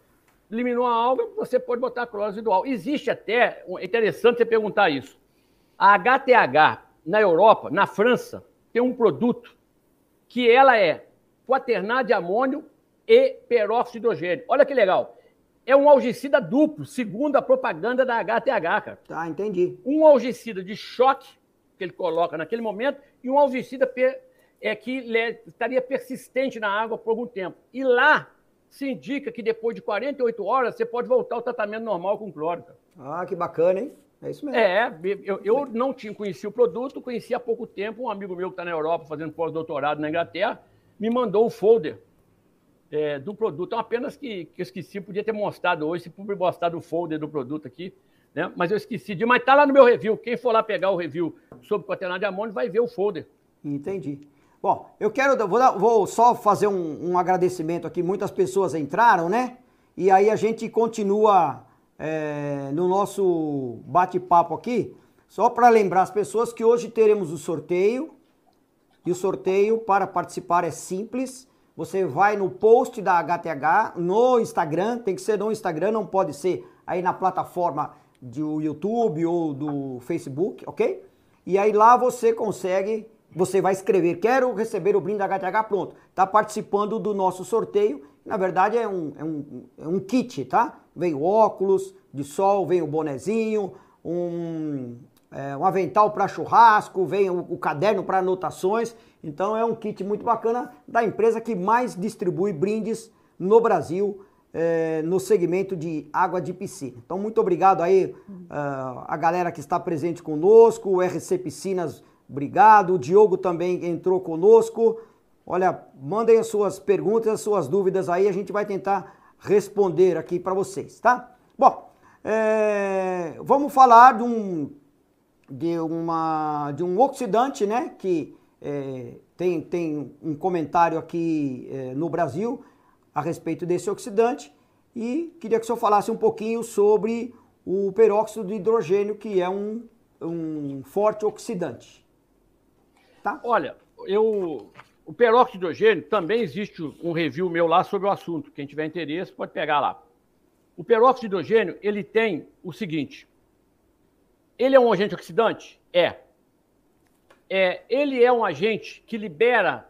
eliminou a alga, você pode botar a clorose residual. Existe até, é interessante você perguntar isso. A HTH na Europa, na França, tem um produto que ela é quaternário de amônio e peróxido de hidrogênio. Olha que legal. É um algicida duplo, segundo a propaganda da HTH, cara. Tá, entendi. Um algicida de choque, que ele coloca naquele momento, e um algicida é, que estaria persistente na água por algum tempo. E lá se indica que depois de 48 horas você pode voltar ao tratamento normal com cloro. Ah, que bacana, hein? É isso mesmo. É, eu, eu não tinha conhecido o produto, conheci há pouco tempo, um amigo meu que está na Europa fazendo pós-doutorado na Inglaterra, me mandou o folder é, do produto. Então, apenas que, que eu esqueci, podia ter mostrado hoje, se puder mostrar o folder do produto aqui, né? Mas eu esqueci de, mas está lá no meu review. Quem for lá pegar o review sobre quaternário de amônio vai ver o folder. Entendi. Bom, eu quero, vou, vou só fazer um, um, agradecimento aqui. Muitas pessoas entraram, né? E aí a gente continua é, no nosso bate-papo aqui. Só para lembrar as pessoas que hoje teremos o sorteio. E o sorteio para participar é simples. Você vai no post da HTH, no Instagram, tem que ser no Instagram, não pode ser aí na plataforma do YouTube ou do Facebook, ok? E aí lá você consegue Você vai escrever, quero receber o brinde da HTH, pronto. Está participando do nosso sorteio. Na verdade é um, é um, é um kit, tá? Vem óculos de sol, vem o bonezinho, um, é, um avental para churrasco, vem o, o caderno para anotações. Então é um kit muito bacana da empresa que mais distribui brindes no Brasil é, no segmento de água de piscina. Então muito obrigado aí uh, a galera que está presente conosco, o RC Piscinas, obrigado. O Diogo também entrou conosco. Olha, mandem as suas perguntas, as suas dúvidas aí, a gente vai tentar responder aqui para vocês, tá? Bom, é, vamos falar de um de, uma, de um oxidante, né? Que é, tem, tem um comentário aqui é, no Brasil a respeito desse oxidante e queria que o senhor falasse um pouquinho sobre o peróxido de hidrogênio, que é um, um forte oxidante. Tá? Olha, eu, o peróxido de hidrogênio também existe um review meu lá sobre o assunto. Quem tiver interesse pode pegar lá. O peróxido de hidrogênio ele tem o seguinte: ele é um agente oxidante? É. é ele é um agente que libera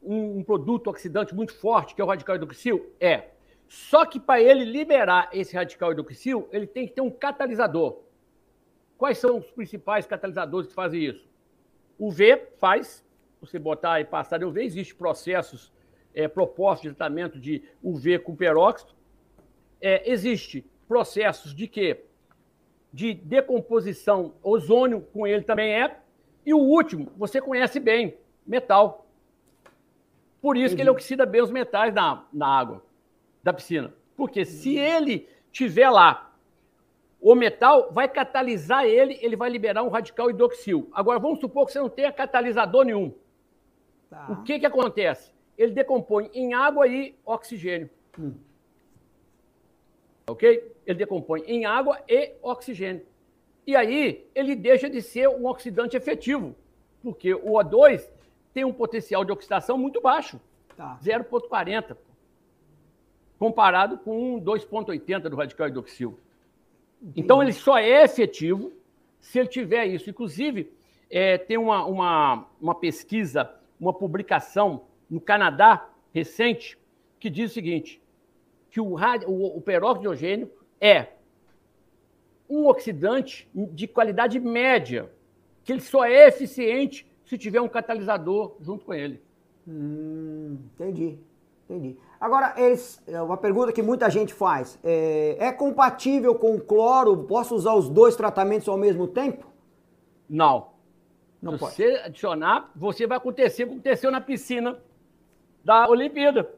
um, um, produto oxidante muito forte, que é o radical hidroxil? É. Só que para ele liberar esse radical hidroxil, ele tem que ter um catalisador. Quais são os principais catalisadores que fazem isso? O V faz, você botar e passar de UV, existem processos é, propostos de tratamento de UV com peróxido. É, existe processos de quê? de decomposição, ozônio com ele também é. E o último, você conhece bem, metal. Por isso que ele oxida bem os metais na, na água da piscina. Porque se ele tiver lá, o metal vai catalisar ele, ele vai liberar um radical hidroxil. Agora, vamos supor que você não tenha catalisador nenhum. Tá. O que, que acontece? Ele decompõe em água e oxigênio. Hum ok? Ele decompõe em água e oxigênio. E aí ele deixa de ser um oxidante efetivo, porque o O2 tem um potencial de oxidação muito baixo, tá. 0,40, comparado com 2,80 do radical hidroxil. Então ele só é efetivo se ele tiver isso. Inclusive, é, tem uma, uma, uma pesquisa, uma publicação no Canadá recente, que diz o seguinte: que o, o, o peróxido de hidrogênio é um oxidante de qualidade média, que ele só é eficiente se tiver um catalisador junto com ele. Hum, entendi, entendi. Agora, eles, é uma pergunta que muita gente faz: é, é compatível com cloro? Posso usar os dois tratamentos ao mesmo tempo? Não. Não Se pode. você adicionar, você vai acontecer o que aconteceu na piscina da Olimpíada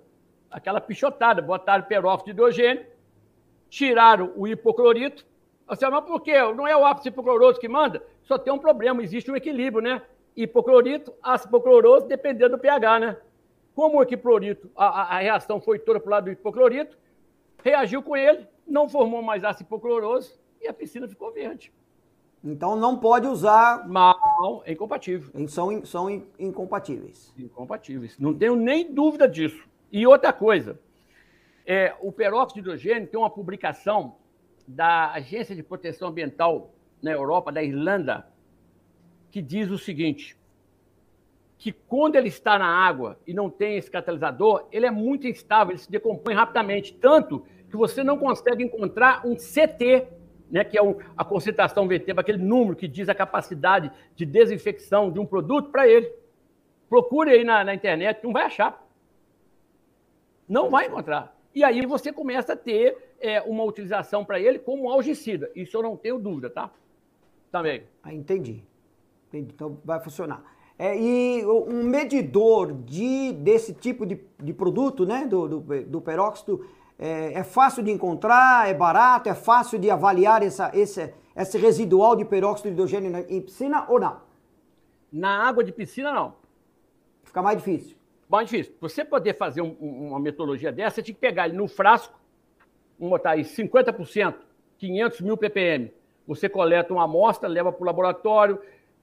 aquela pichotada, botaram peróxido de hidrogênio, tiraram o hipoclorito. Você, mas por quê? Não é o ácido hipocloroso que manda? Só tem um problema, existe um equilíbrio, né? Hipoclorito, ácido hipocloroso, dependendo do pH, né? Como o hipoclorito, a, a reação foi toda para o lado do hipoclorito, reagiu com ele, não formou mais ácido hipocloroso e a piscina ficou verde. Então não pode usar. Não, é incompatível. São, são incompatíveis. Incompatíveis. Não tenho nem dúvida disso. E outra coisa, é, o peróxido de hidrogênio tem uma publicação da Agência de Proteção Ambiental na Europa, da Irlanda, que diz o seguinte: que quando ele está na água e não tem esse catalisador, ele é muito instável, ele se decompõe rapidamente, tanto que você não consegue encontrar um CT, né, que é um, a concentração VT, aquele número que diz a capacidade de desinfecção de um produto para ele. Procure aí na, na internet, não vai achar. Não vai encontrar. E aí você começa a ter é, uma utilização para ele como algicida. Isso eu não tenho dúvida, tá? Também. Ah, entendi. entendi. Então vai funcionar. É, e um medidor de, desse tipo de, de produto, né, do, do, do peróxido, é, é, fácil de encontrar, é barato, é fácil de avaliar essa, esse, esse residual de peróxido de hidrogênio em piscina ou não? Na água de piscina, não. Fica mais difícil mais difícil. Você poder fazer um, uma metodologia dessa, você tinha que pegar ele no frasco, vamos botar aí 50%, 500 mil ppm. Você coleta uma amostra, leva para o laboratório,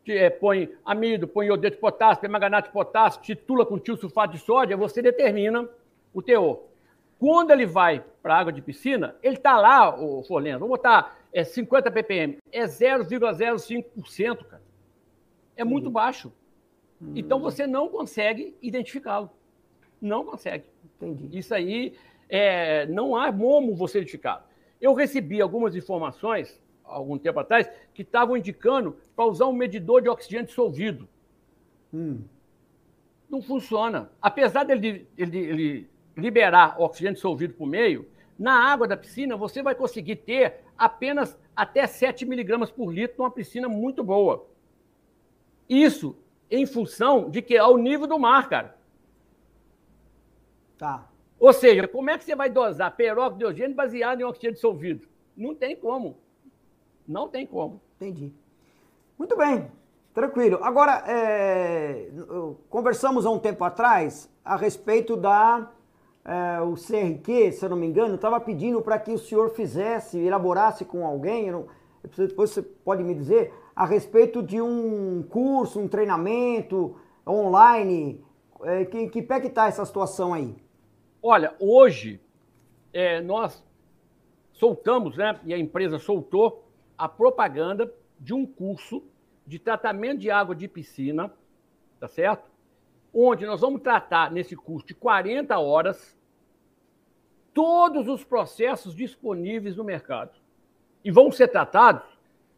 é, põe amido, põe iodeto de potássio, permanganato de potássio, titula com tio sulfato de sódio, você determina o teor. Quando ele vai para a água de piscina, ele está lá, o Forlendo, vamos botar é 50 ppm, é 0,05%, cara. É muito uhum. baixo. Hum. Então você não consegue identificá-lo. Não consegue. Entendi. Isso aí é, não há como você identificar. Eu recebi algumas informações, algum tempo atrás, que estavam indicando para usar um medidor de oxigênio dissolvido. Hum. Não funciona. Apesar dele, dele, liberar oxigênio dissolvido por meio, na água da piscina você vai conseguir ter apenas até 7 miligramas por litro numa piscina muito boa. Isso em função de que é ao nível do mar, cara. Tá. Ou seja, como é que você vai dosar peróxido de oxigênio baseado em oxigênio dissolvido? Não tem como. Não tem como. Entendi. Muito bem, tranquilo. Agora, é, conversamos há um tempo atrás a respeito da é, o CRQ, se eu não me engano, estava pedindo para que o senhor fizesse, elaborasse com alguém, não, depois você pode me dizer, a respeito de um curso, um treinamento online. É, que, que pé que está essa situação aí? Olha, hoje é, nós soltamos, né, e a empresa soltou, a propaganda de um curso de tratamento de água de piscina, tá certo? Onde nós vamos tratar nesse curso de 40 horas todos os processos disponíveis no mercado. E vão ser tratados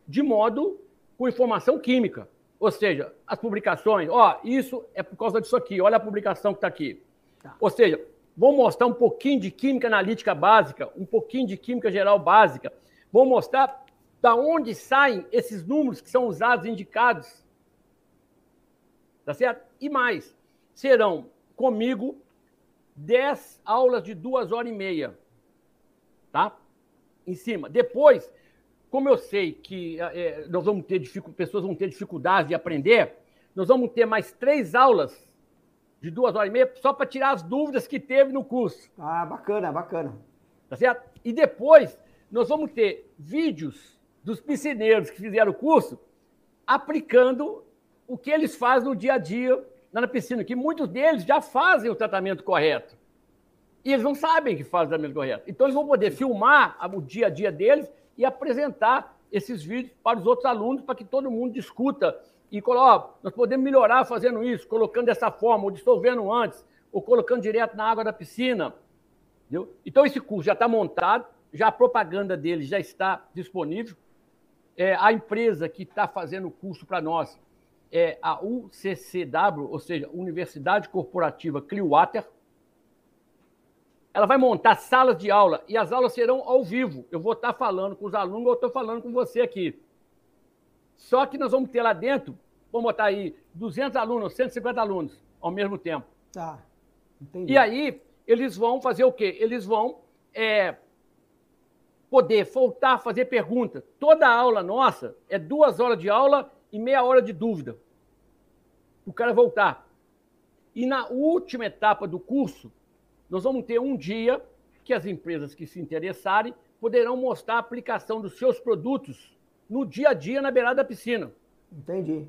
de modo com informação química. Ou seja, as publicações, ó, isso é por causa disso aqui, olha a publicação que está aqui. Tá. Ou seja, vou mostrar um pouquinho de química analítica básica, um pouquinho de química geral básica, vou mostrar da onde saem esses números que são usados, indicados. Tá certo? E mais, serão comigo 10 aulas de duas horas e meia. Tá? Em cima. Depois, como eu sei que é, nós vamos ter pessoas vão ter dificuldade de aprender, nós vamos ter mais três aulas de duas horas e meia só para tirar as dúvidas que teve no curso. Ah, bacana, bacana. Tá certo? E depois nós vamos ter vídeos dos piscineiros que fizeram o curso aplicando o que eles fazem no dia a dia na piscina, que muitos deles já fazem o tratamento correto. E eles não sabem que fazem o tratamento correto. Então, eles vão poder filmar o dia a dia deles e apresentar esses vídeos para os outros alunos, para que todo mundo discuta e coloque, oh, nós podemos melhorar fazendo isso, colocando dessa forma, ou dissolvendo antes, ou colocando direto na água da piscina. Entendeu? Então, esse curso já está montado, já a propaganda dele já está disponível. É, a empresa que está fazendo o curso para nós é a UCCW, ou seja, Universidade Corporativa Clearwater. Ela vai montar salas de aula e as aulas serão ao vivo. Eu vou estar falando com os alunos, eu estou falando com você aqui. Só que nós vamos ter lá dentro, vamos botar aí 200 alunos, 150 alunos ao mesmo tempo. Tá. Entendi. E aí, eles vão fazer o quê? Eles vão é, poder voltar a fazer pergunta. Toda aula nossa é duas horas de aula e meia hora de dúvida. O cara voltar. E na última etapa do curso, nós vamos ter um dia que as empresas que se interessarem poderão mostrar a aplicação dos seus produtos no dia a dia na beirada da piscina. Entendi.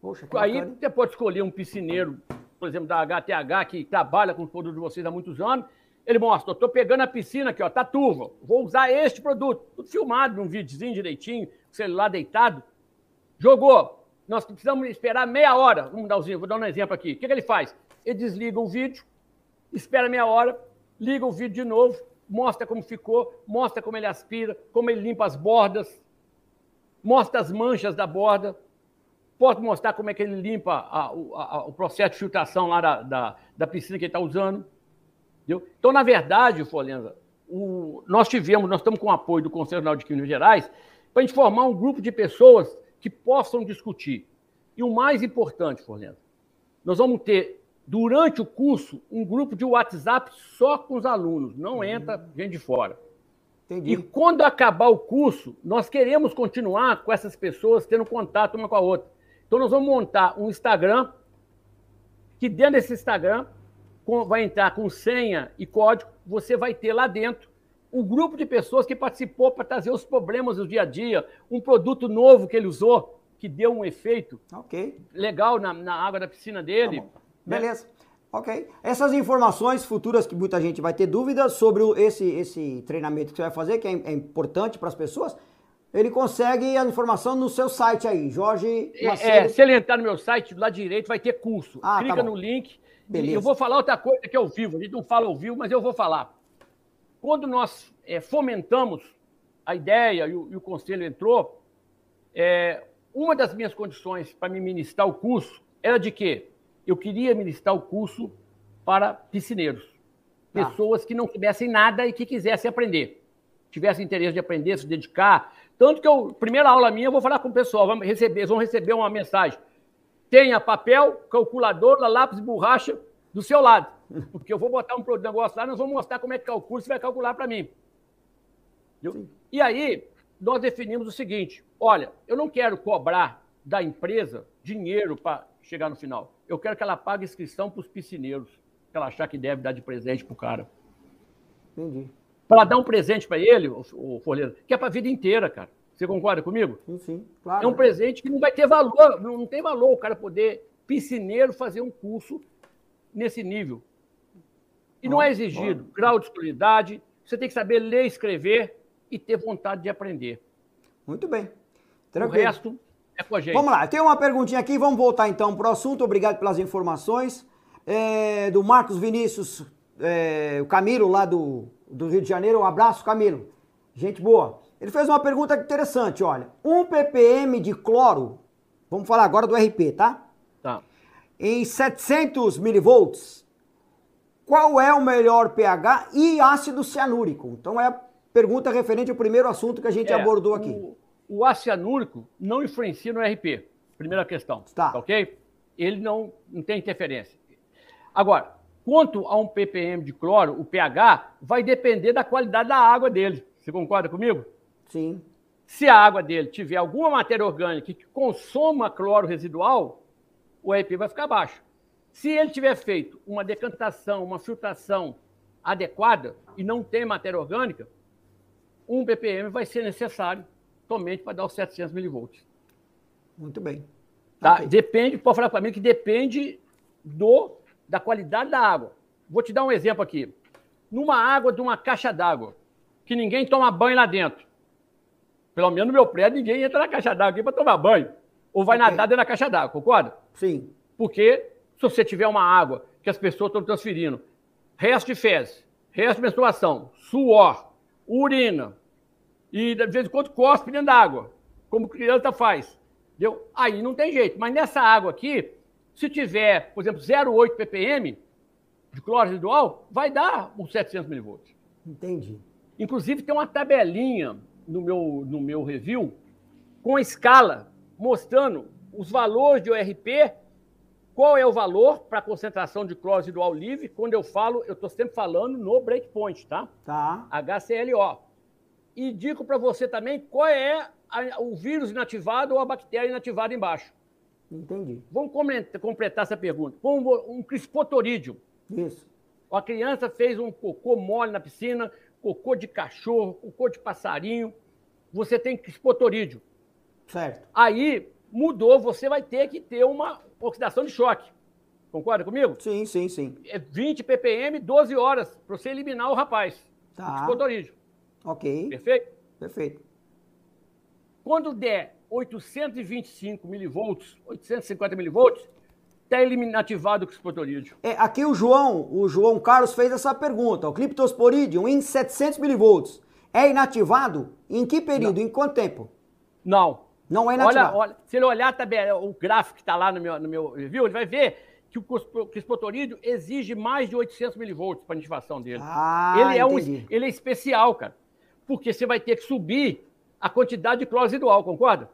Poxa, que Aí bacana. você pode escolher um piscineiro, por exemplo, da HTH, que trabalha com os produtos de vocês há muitos anos. Ele mostra, estou pegando a piscina aqui, ó, tá turva. Vou usar este produto. Tudo filmado num videozinho direitinho, celular deitado. Jogou. Nós precisamos esperar meia hora. Vamos dar um, vou dar um exemplo aqui. O que, que ele faz? Ele desliga o vídeo, espera meia hora, liga o vídeo de novo, mostra como ficou, mostra como ele aspira, como ele limpa as bordas, mostra as manchas da borda, pode mostrar como é que ele limpa a, a, a, o processo de filtração lá da, da, da piscina que ele está usando. Entendeu? Então, na verdade, Folenza, o, nós tivemos, nós estamos com o apoio do Conselho Nacional de Química Gerais, para a gente formar um grupo de pessoas que possam discutir. E o mais importante, Fornendo, nós vamos ter, durante o curso, um grupo de WhatsApp só com os alunos, não uhum. entra gente de fora. Entendi. E quando acabar o curso, nós queremos continuar com essas pessoas tendo contato uma com a outra. Então, nós vamos montar um Instagram, que dentro desse Instagram vai entrar com senha e código, você vai ter lá dentro um grupo de pessoas que participou para trazer os problemas do dia a dia, um produto novo que ele usou, que deu um efeito okay. legal na, na água da piscina dele. Tá Beleza. Ok. Essas informações futuras que muita gente vai ter dúvidas sobre esse, esse treinamento que você vai fazer, que é, é importante para as pessoas, Ele consegue a informação no seu site aí, Jorge Macedo. É, é, se ele entrar no meu site, do lado direito vai ter curso. Ah, tá Clica tá no link. Beleza. Eu vou falar outra coisa que é ao vivo. A gente não fala ao vivo, mas eu vou falar. Quando nós é, fomentamos a ideia e o, e o conselho entrou, é, uma das minhas condições para me ministrar o curso era de que eu queria ministrar o curso para piscineiros. Tá. Pessoas que não tivessem nada e que quisessem aprender. Tivessem interesse de aprender, se dedicar. Tanto que eu, primeira aula minha, eu vou falar com o pessoal, vamos receber, eles vão receber uma mensagem. Tenha papel, calculadora, lápis e borracha do seu lado. Porque eu vou botar um negócio lá, nós vamos mostrar como é que calcula, você vai calcular para mim. E aí, nós definimos o seguinte: olha, eu não quero cobrar da empresa dinheiro para chegar no final. Eu quero que ela pague inscrição para os piscineiros, que ela achar que deve dar de presente para o cara. Entendi. Para dar um presente para ele, o, o Forleiro, que é para a vida inteira, cara. Você concorda comigo? Sim, sim, claro. É um presente que não vai ter valor, não, não tem valor o cara poder, piscineiro, fazer um curso nesse nível. E não é exigido grau de escolaridade, você tem que saber ler e escrever e ter vontade de aprender. Muito bem. Tranquilo. O resto é com a gente. Vamos lá, tem uma perguntinha aqui, vamos voltar então para o assunto. Obrigado pelas informações. É, do Marcos Vinícius, é, o Camilo lá do, do Rio de Janeiro. Um abraço, Camilo. Gente boa. Ele fez uma pergunta interessante, olha. Um ppm de cloro, vamos falar agora do RP, tá? Tá. Em 700 milivolts, qual é o melhor pH e ácido cianúrico? Então é a pergunta referente ao primeiro assunto que a gente é, abordou aqui. O, o ácido cianúrico não influencia no RP, primeira questão. Tá. Ok? Ele não, não tem interferência. Agora, quanto a um ppm de cloro, o pH vai depender da qualidade da água dele. Você concorda comigo? Sim. Se a água dele tiver alguma matéria orgânica que consoma cloro residual, o RP vai ficar baixo. Se ele tiver feito uma decantação, uma filtração adequada e não tem matéria orgânica, um ppm vai ser necessário somente para dar os 700 milivolts. Muito bem. Tá? Okay. Depende, pode falar para mim que depende do, da qualidade da água. Vou te dar um exemplo aqui. Numa água de uma caixa d'água, que ninguém toma banho lá dentro. Pelo menos no meu prédio, ninguém entra na caixa d'água aqui para tomar banho. Ou vai okay. nadar dentro da caixa d'água, concorda? Sim. Porque se você tiver uma água que as pessoas estão transferindo, resto de fezes, resto de menstruação, suor, urina, e de vez em quando cospe dentro da água, como criança faz. Entendeu? Aí não tem jeito. Mas nessa água aqui, se tiver, por exemplo, 0,8 ppm de cloro residual, vai dar uns 700 milivolts. Entendi. Inclusive, tem uma tabelinha no meu, no meu review com escala mostrando os valores de ORP, qual é o valor para a concentração de cloro residual livre. Quando eu falo, eu estou sempre falando no breakpoint, tá? Tá. HCLO e digo para você também qual é a, o vírus inativado ou a bactéria inativada embaixo. Entendi. Vamos completar essa pergunta. Como um crispotorídeo. Isso. A criança fez um cocô mole na piscina, cocô de cachorro, cocô de passarinho. Você tem crispotorídeo. Certo. Aí mudou, você vai ter que ter uma oxidação de choque. Concorda comigo? Sim, sim, sim. É 20 ppm, 12 horas, para você eliminar o rapaz. Tá. Ok. Perfeito? Perfeito. Quando der 825 milivolts, 850 milivolts, está eliminativado o criptosporídeo. É, aqui o João, o João Carlos fez essa pergunta. O criptosporidium em 700 milivolts é inativado em que período, Não. em quanto tempo? Não. Não é inativado. Olha, olha, se ele olhar tabela, o gráfico que está lá no meu, no meu review, ele vai ver que o crispotorídeo exige mais de 800 milivolts para a ativação dele. Ah, ele, é um, ele é especial, cara porque você vai ter que subir a quantidade de cloro residual, concorda?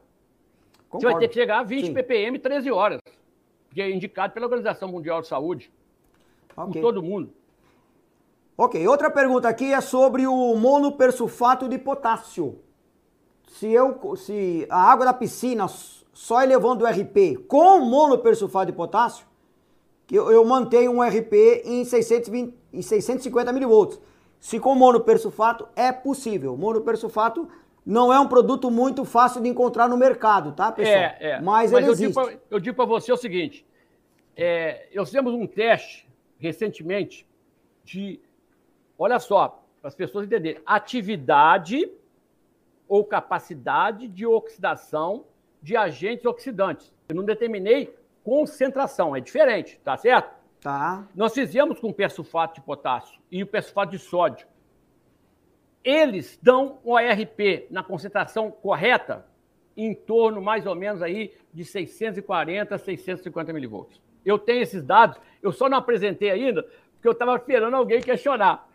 Concordo. Você vai ter que chegar a 20 Sim. ppm 13 horas, que é indicado pela Organização Mundial de Saúde, okay. por todo mundo. Ok, outra pergunta aqui é sobre o monopersulfato de potássio. Se, eu, se a água da piscina só elevando o RP com monopersulfato de potássio, que eu, eu mantenho um RP em, 620, em 650 milivolts. Se com monopersulfato é possível. Monopersulfato não é um produto muito fácil de encontrar no mercado, tá, pessoal? É, é. Mas, Mas ele eu existe. Digo pra, eu digo para você o seguinte: é, nós fizemos um teste recentemente de, olha só, para as pessoas entenderem, atividade ou capacidade de oxidação de agentes oxidantes. Eu não determinei concentração, é diferente, tá certo? Tá. Nós fizemos com persulfato de potássio e o persulfato de sódio. Eles dão o ARP na concentração correta em torno mais ou menos aí de 640 a 650 milivolts. Eu tenho esses dados, eu só não apresentei ainda porque eu estava esperando alguém questionar.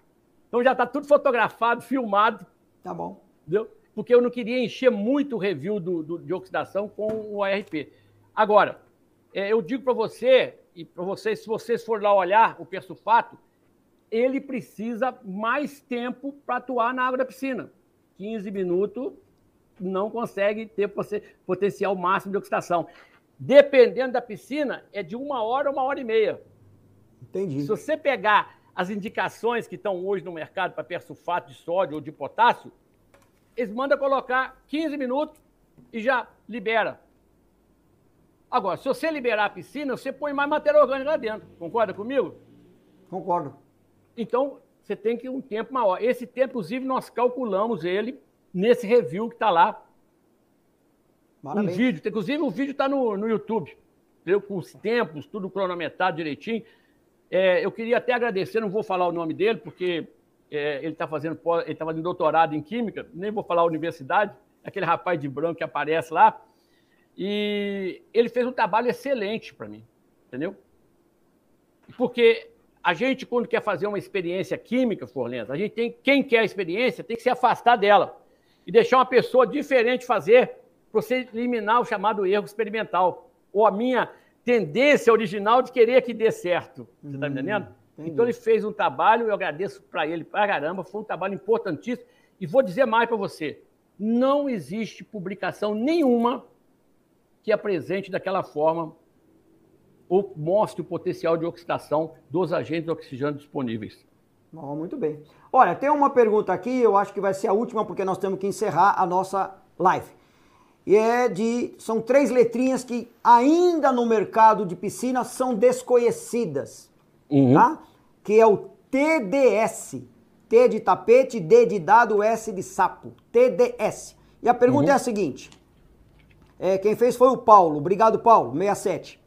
Então já está tudo fotografado, filmado. Tá bom. Entendeu? Porque eu não queria encher muito o review do, do de oxidação com o ARP. Agora, é, eu digo para você e para vocês, se vocês forem lá olhar o persulfato, ele precisa mais tempo para atuar na água da piscina. 15 minutos não consegue ter potencial máximo de oxidação. Dependendo da piscina, é de uma hora a uma hora e meia. Entendi. Se você pegar as indicações que estão hoje no mercado para persulfato de sódio ou de potássio, eles mandam colocar 15 minutos e já libera. Agora, se você liberar a piscina, você põe mais matéria orgânica lá dentro. Concorda comigo? Concordo. Então, você tem que um tempo maior. Esse tempo, inclusive, nós calculamos ele nesse review que está lá. Parabéns. Um vídeo, inclusive o vídeo está no, no YouTube, eu, com os tempos, tudo cronometrado direitinho. É, eu queria até agradecer, não vou falar o nome dele, porque é, ele está fazendo, ele tá fazendo doutorado em Química, nem vou falar a universidade, aquele rapaz de branco que aparece lá. E ele fez um trabalho excelente para mim, entendeu? Porque a gente, quando quer fazer uma experiência química, Forlenza, a gente tem, quem quer a experiência tem que se afastar dela e deixar uma pessoa diferente fazer para você eliminar o chamado erro experimental. Ou a minha tendência original de querer que dê certo. Você está me hum, entendendo? Entendi. Então ele fez um trabalho, eu agradeço para ele para caramba, foi um trabalho importantíssimo. E vou dizer mais para você: não existe publicação nenhuma que apresente daquela forma ou mostre o potencial de oxidação dos agentes oxigenantes disponíveis. Oh, muito bem. Olha, tem uma pergunta aqui, eu acho que vai ser a última, porque nós temos que encerrar a nossa live. E é de. São três letrinhas que ainda no mercado de piscina são desconhecidas. Uhum. Tá? Que é o TDS. T de tapete, D de dado, S de sapo. TDS. E a pergunta uhum. é a seguinte: é, quem fez foi o Paulo. Obrigado, Paulo. 67.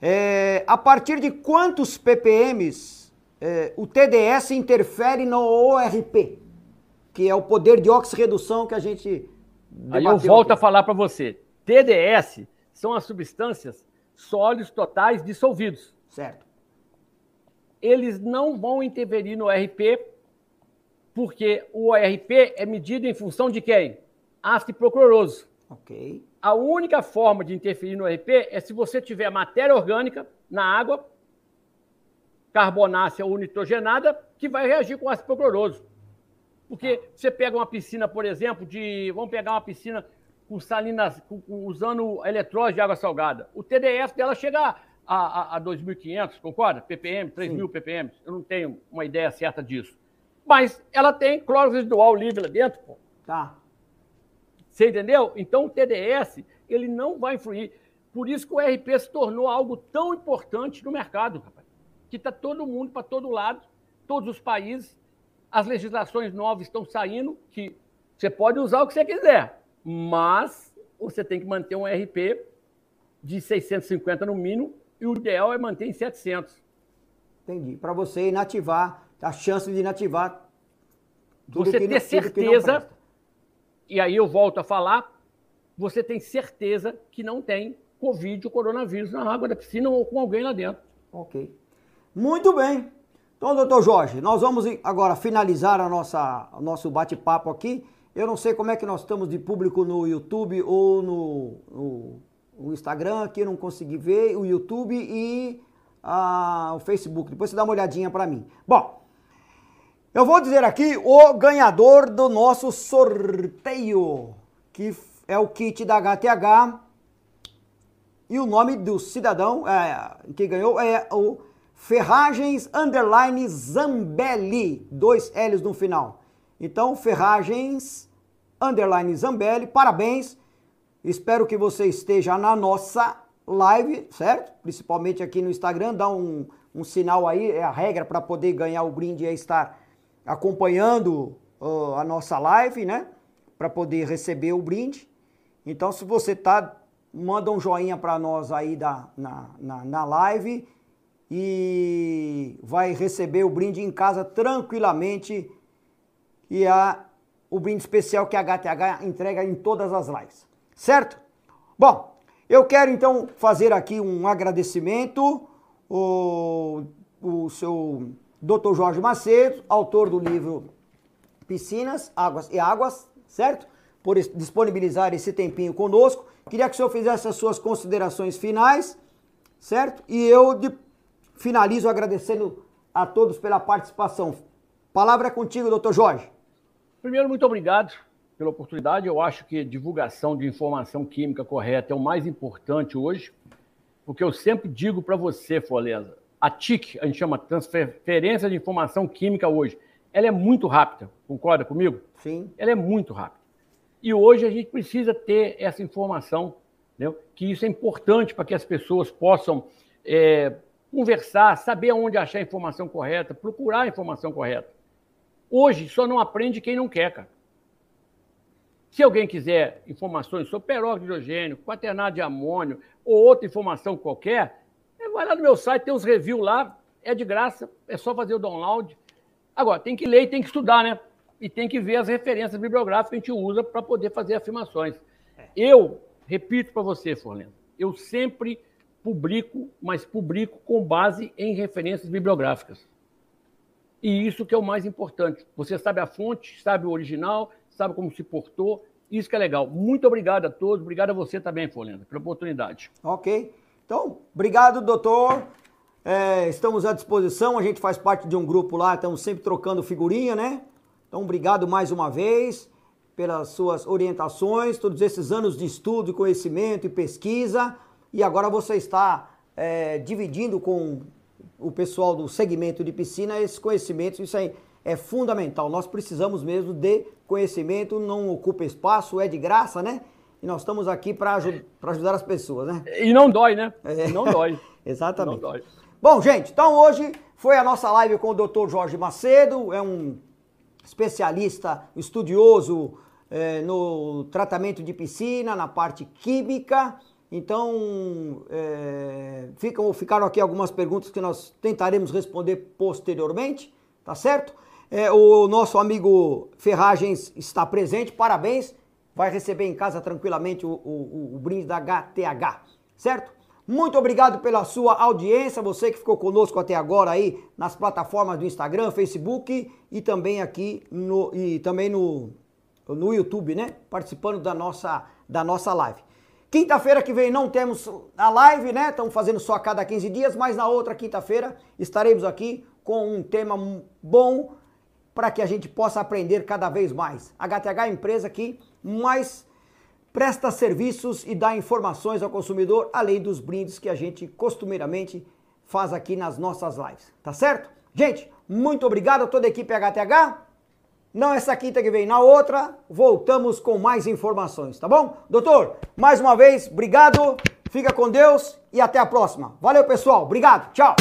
É, a partir de quantos ppms é, o TDS interfere no ORP? Que é o poder de oxirredução que a gente. Aí eu volto aqui. a falar para você. TDS são as substâncias sólidos totais dissolvidos. Certo. Eles não vão interferir no ORP, porque o ORP é medido em função de quem? Ácido procloroso. Ok. A única forma de interferir no RP é se você tiver matéria orgânica na água, carbonácea ou nitrogenada, que vai reagir com ácido cloroso. Porque você pega uma piscina, por exemplo, de. Vamos pegar uma piscina com salinas, com, usando eletrólise de água salgada. O TDS dela chega a, a, a 2.500, concorda? ppm, 3.000 ppm. Eu não tenho uma ideia certa disso. Mas ela tem cloro residual livre lá dentro, pô. Tá. Você entendeu? Então o TDS ele não vai influir. Por isso que o RP se tornou algo tão importante no mercado, rapaz. Que está todo mundo para todo lado, todos os países. As legislações novas estão saindo, que você pode usar o que você quiser, mas você tem que manter um RP de 650 no mínimo e o ideal é manter em 700. Entendi. Para você inativar, a chance de inativar. Você ter certeza e aí eu volto a falar, você tem certeza que não tem Covid ou coronavírus na água da piscina ou com alguém lá dentro. Ok. Muito bem. Então, doutor Jorge, nós vamos agora finalizar a nossa, o nosso bate-papo aqui. Eu não sei como é que nós estamos de público no YouTube ou no, no, no Instagram, aqui não consegui ver, o YouTube e ah, o Facebook. Depois você dá uma olhadinha para mim. Bom, eu vou dizer aqui o ganhador do nosso sorteio, que é o kit da HTH. E o nome do cidadão é, que ganhou é o Ferragens Underline Zambelli, dois L's no final. Então, Ferragens Underline Zambelli, parabéns. Espero que você esteja na nossa live, certo? Principalmente aqui no Instagram, dá um, um sinal aí, é a regra para poder ganhar o brinde é estar acompanhando uh, a nossa live, né? para poder receber o brinde. Então, se você tá, manda um joinha para nós aí da, na, na, na live e vai receber o brinde em casa tranquilamente. E a, o brinde especial que a HTH entrega em todas as lives. Certo? Bom, eu quero então fazer aqui um agradecimento o, o seu Dr. Jorge Macedo, autor do livro Piscinas, Águas e Águas, certo? Por disponibilizar esse tempinho conosco. Queria que o senhor fizesse as suas considerações finais, certo? E eu de, finalizo agradecendo a todos pela participação. Palavra é contigo, doutor Jorge. Primeiro, muito obrigado pela oportunidade. Eu acho que divulgação de informação química correta é o mais importante hoje, porque eu sempre digo para você, Forleza, a TIC, a gente chama transferência de informação química hoje, ela é muito rápida, concorda comigo? Sim. Ela é muito rápida. E hoje a gente precisa ter essa informação, né? que isso é importante para que as pessoas possam é, conversar, saber onde achar a informação correta, procurar a informação correta. Hoje só não aprende quem não quer, cara. Se alguém quiser informações sobre peróxido de hidrogênio, quaternário de amônio ou outra informação qualquer, vai lá no meu site, tem os reviews lá, é de graça, é só fazer o download. Agora, tem que ler e tem que estudar, né? E tem que ver as referências bibliográficas que a gente usa para poder fazer afirmações. É. Eu, repito para você, Forlendo, eu sempre publico, mas publico com base em referências bibliográficas. E isso que é o mais importante. Você sabe a fonte, sabe o original, sabe como se portou. Isso que é legal. Muito obrigado a todos. Obrigado a você também, Folenda, pela oportunidade. Ok. Então, obrigado, doutor. É, estamos à disposição. A gente faz parte de um grupo lá, estamos sempre trocando figurinha, né? Então, obrigado mais uma vez pelas suas orientações, todos esses anos de estudo, conhecimento e pesquisa. E agora você está é, dividindo com o pessoal do segmento de piscina esses conhecimentos. Isso aí é fundamental. Nós precisamos mesmo de conhecimento, não ocupa espaço, é de graça, né? E nós estamos aqui para ajud ajudar as pessoas, né? E não dói, né? É. Não dói. Exatamente. Não dói. Bom, gente, então hoje foi a nossa live com o Dr. Jorge Macedo, é um especialista, estudioso é, no tratamento de piscina, na parte química. Então, é, ficam, ficaram aqui algumas perguntas que nós tentaremos responder posteriormente, tá certo? É, o nosso amigo Ferragens está presente, parabéns. Vai receber em casa tranquilamente o, o, o brinde da HTH, certo? Muito obrigado pela sua audiência, você que ficou conosco até agora aí nas plataformas do Instagram, Facebook e também aqui no, e também no, no YouTube, né? Participando da nossa, da nossa live. Quinta-feira que vem não temos a live, né? Estamos fazendo só a cada 15 dias, mas na outra quinta-feira estaremos aqui com um tema bom para que a gente possa aprender cada vez mais. A HTH é a empresa que mais presta serviços e dá informações ao consumidor, além dos brindes que a gente costumeiramente faz aqui nas nossas lives. Tá certo? Gente, muito obrigado a toda a equipe HTH. Não essa quinta que vem, na outra, voltamos com mais informações, tá bom? Doutor, mais uma vez, obrigado, fica com Deus e até a próxima. Valeu, pessoal, obrigado, tchau.